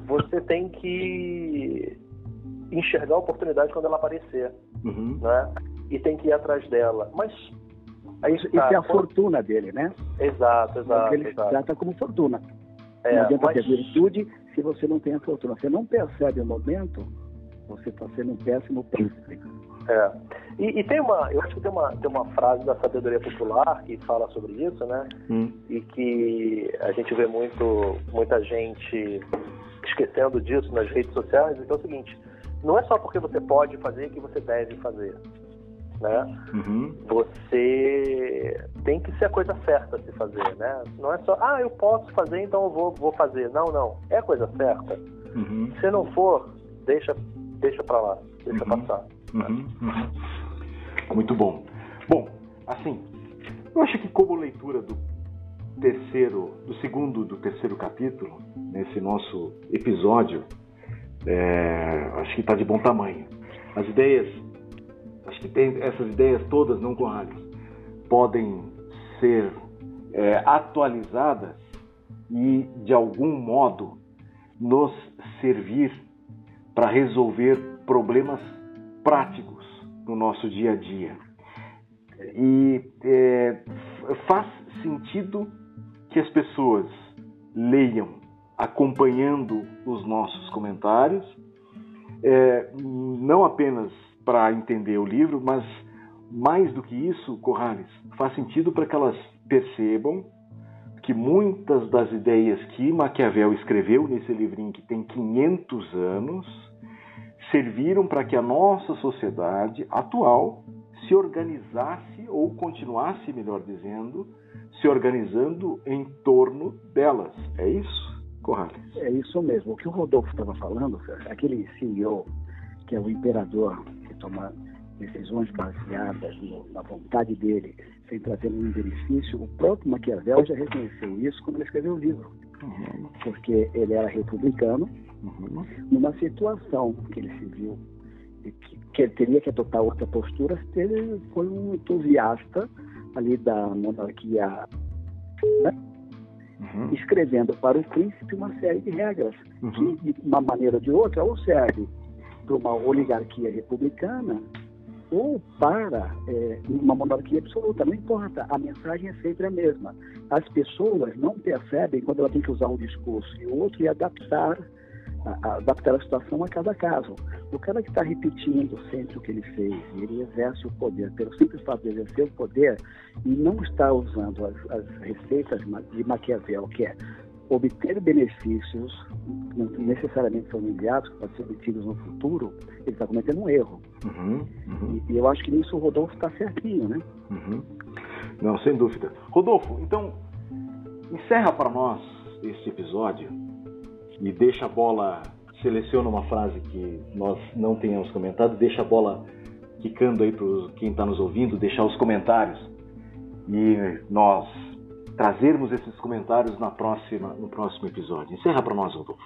você tem que enxergar a oportunidade quando ela aparecer, uhum. né? e tem que ir atrás dela. Mas isso, isso é a fortuna dele, né? Exato, exato. Ele exato. trata como fortuna. É, não adianta mas... ter virtude se você não tem a fortuna. Você não percebe o momento, você está sendo um péssimo príncipe. É. E, e, tem uma, eu acho que tem uma, tem uma frase da sabedoria popular que fala sobre isso, né? Hum. E que a gente vê muito, muita gente esquecendo disso nas redes sociais, então é o seguinte, não é só porque você pode fazer que você deve fazer. Né? Uhum. Você tem que ser a coisa certa a se fazer, né? Não é só, ah, eu posso fazer, então eu vou, vou fazer. Não, não. É a coisa certa. Uhum. Se não for, deixa, deixa para lá, deixa uhum. passar. Uhum. Uhum. Muito bom. Bom, assim, eu acho que como leitura do terceiro, do segundo, do terceiro capítulo, nesse nosso episódio, é, acho que está de bom tamanho. As ideias, acho que essas ideias todas, não Conrades, podem ser é, atualizadas e, de algum modo, nos servir para resolver problemas práticos no nosso dia a dia. E é, faz sentido que as pessoas leiam acompanhando os nossos comentários, é, não apenas para entender o livro, mas mais do que isso, Corrales, faz sentido para que elas percebam que muitas das ideias que Maquiavel escreveu nesse livrinho que tem 500 anos serviram para que a nossa sociedade atual se organizasse ou continuasse, melhor dizendo, se organizando em torno delas. É isso, Corrales? É isso mesmo. O que o Rodolfo estava falando, aquele CEO que é o imperador que toma decisões baseadas na vontade dele, sem trazer nenhum benefício, o próprio Maquiavel já reconheceu isso quando ele escreveu o livro. Uhum. Porque ele era republicano, uhum. numa situação que ele se viu que, que ele teria que adotar outra postura, ele foi um entusiasta ali da monarquia, né? uhum. escrevendo para o príncipe uma série de regras, que de uma maneira ou de outra ou serve para uma oligarquia republicana ou para é, uma monarquia absoluta, não importa, a mensagem é sempre a mesma. As pessoas não percebem quando ela tem que usar um discurso e outro e adaptar adaptar a situação a cada caso. O cara que está repetindo sempre o que ele fez, ele exerce o poder, pelo simples fato de exercer o poder, e não está usando as, as receitas de Maquiavel, que é obter benefícios não necessariamente são imediatos, que podem ser obtidos no futuro, ele está cometendo um erro. Uhum, uhum. E, e, eu acho que nisso o Rodolfo está certinho, né? Uhum. Não, sem dúvida. Rodolfo, então, encerra para nós este episódio e deixa a bola, seleciona uma frase que nós não tenhamos comentado, deixa a bola quicando aí para quem está nos ouvindo, deixar os comentários e nós trazermos esses comentários na próxima, no próximo episódio. Encerra para nós, Rodolfo.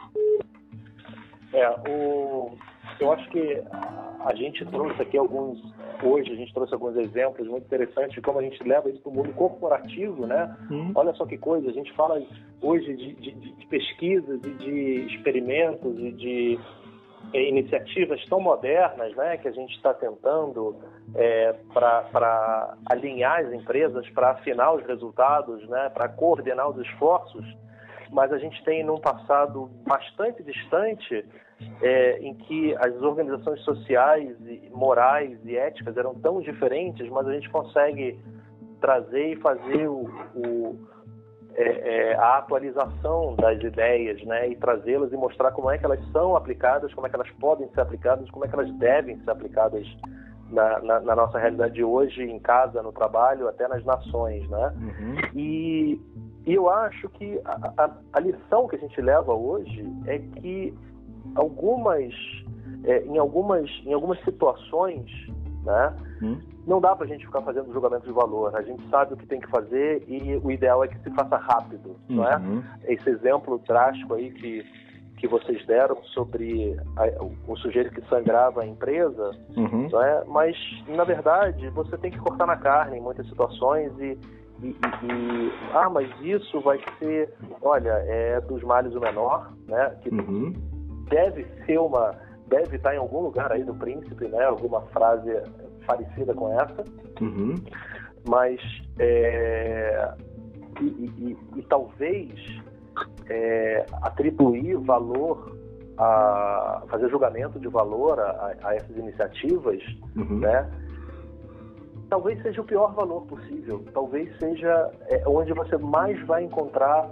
É, o, eu acho que a gente trouxe aqui alguns, hoje a gente trouxe alguns exemplos muito interessantes de como a gente leva isso para o mundo corporativo, né? Hum. Olha só que coisa, a gente fala hoje de, de, de pesquisas e de experimentos e de iniciativas tão modernas, né? Que a gente está tentando é, para alinhar as empresas, para afinar os resultados, né? Para coordenar os esforços mas a gente tem num passado bastante distante é, em que as organizações sociais, e morais e éticas eram tão diferentes, mas a gente consegue trazer e fazer o, o é, é, a atualização das ideias, né, e trazê-las e mostrar como é que elas são aplicadas, como é que elas podem ser aplicadas, como é que elas devem ser aplicadas na, na, na nossa realidade de hoje, em casa, no trabalho, até nas nações, né? Uhum. E, e eu acho que a, a, a, lição que a gente leva hoje é que algumas, é, em, algumas, em algumas situações, né, hum. não dá para a gente ficar fazendo julgamento de valor. A gente sabe o que tem que fazer e o ideal é que se faça rápido, uhum. não é? Uhum. Esse exemplo drástico aí que, que vocês deram sobre a, o, sujeito que sangrava a empresa, uhum. não é? Mas, na verdade, você tem que cortar na carne em muitas situações e e, e, ah, mas isso vai ser, olha, é dos males o menor, né? Que uhum. deve ser uma deve estar em algum lugar aí do Príncipe, né? Alguma frase parecida com essa. Uhum. Mas é, e, e, e, talvez é, atribuir valor a fazer julgamento de valor a, a essas iniciativas, uhum. né? Talvez seja o pior valor possível. Talvez seja é, onde você mais vai encontrar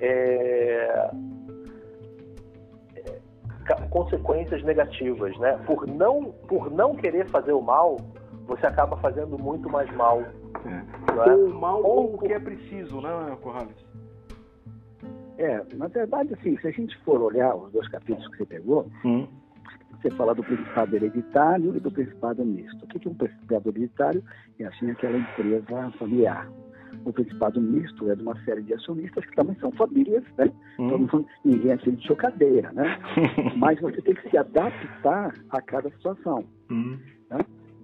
é, consequências negativas, né? Por não, por não querer fazer o mal, você acaba fazendo muito mais mal. É. É? Ou o mal ou o que é preciso, né, Corrales? É, na verdade, assim, se a gente for olhar os dois capítulos que você pegou, hum. você fala do principado hereditário e do principado misto. O que é um principado hereditário? É assim aquela empresa familiar o Principado Misto é de uma série de acionistas que também são famílias, né? Hum. Então, ninguém é filho de chocadeira, né? [LAUGHS] Mas você tem que se adaptar a cada situação. Hum. Né?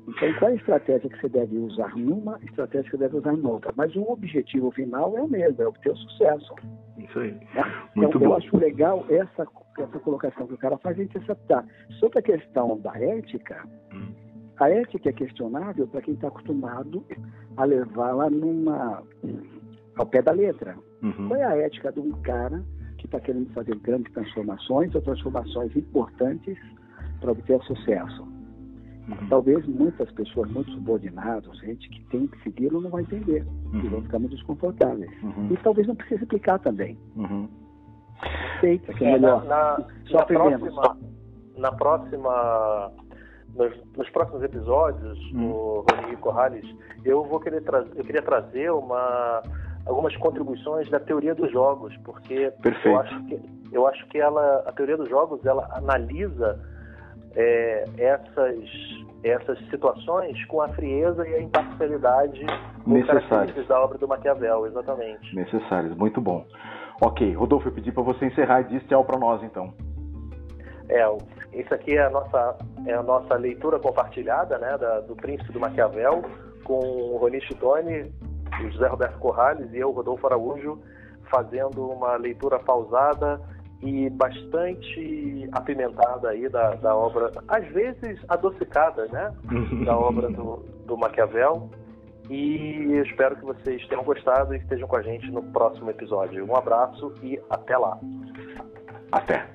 Então, qual é a estratégia que você deve usar numa, estratégia que você deve usar em outra? Mas o objetivo final é o mesmo, é obter o sucesso. Isso aí. Né? Muito então, bom. eu acho legal essa, essa colocação que o cara faz, a gente adaptar. Sobre a questão da ética. A ética é questionável para quem está acostumado a levá-la numa ao pé da letra. Uhum. Qual é a ética de um cara que está querendo fazer grandes transformações ou transformações importantes para obter sucesso? Uhum. Talvez muitas pessoas muito subordinadas, gente que tem que segui-lo, não vai entender Uhum. e vão ficar muito desconfortáveis. Uhum. E talvez não precise explicar também. Uhum. Aceita que é, É, na, melhor. na, Só na aprendemos. próxima, na próxima nos, nos próximos episódios, Hum. o Rony Corrales, eu vou querer trazer, eu queria trazer uma algumas contribuições da teoria dos jogos, porque Perfeito. eu acho que eu acho que ela a teoria dos jogos ela analisa é, essas essas situações com a frieza e a imparcialidade Necessárias. da obra do Maquiavel, exatamente. Necessários, muito bom. Ok, Rodolfo, eu pedi para você encerrar e diz tchau para nós então. É, isso aqui é a nossa, é a nossa leitura compartilhada, né, da- do Príncipe do Maquiavel, com o Rony Chitone, o José Roberto Corrales e eu, Rodolfo Araújo, fazendo uma leitura pausada e bastante apimentada aí da, da obra, às vezes adocicada, né, [LAUGHS] da obra do, do Maquiavel. E espero que vocês tenham gostado e estejam com a gente no próximo episódio. Um abraço e até lá. Até.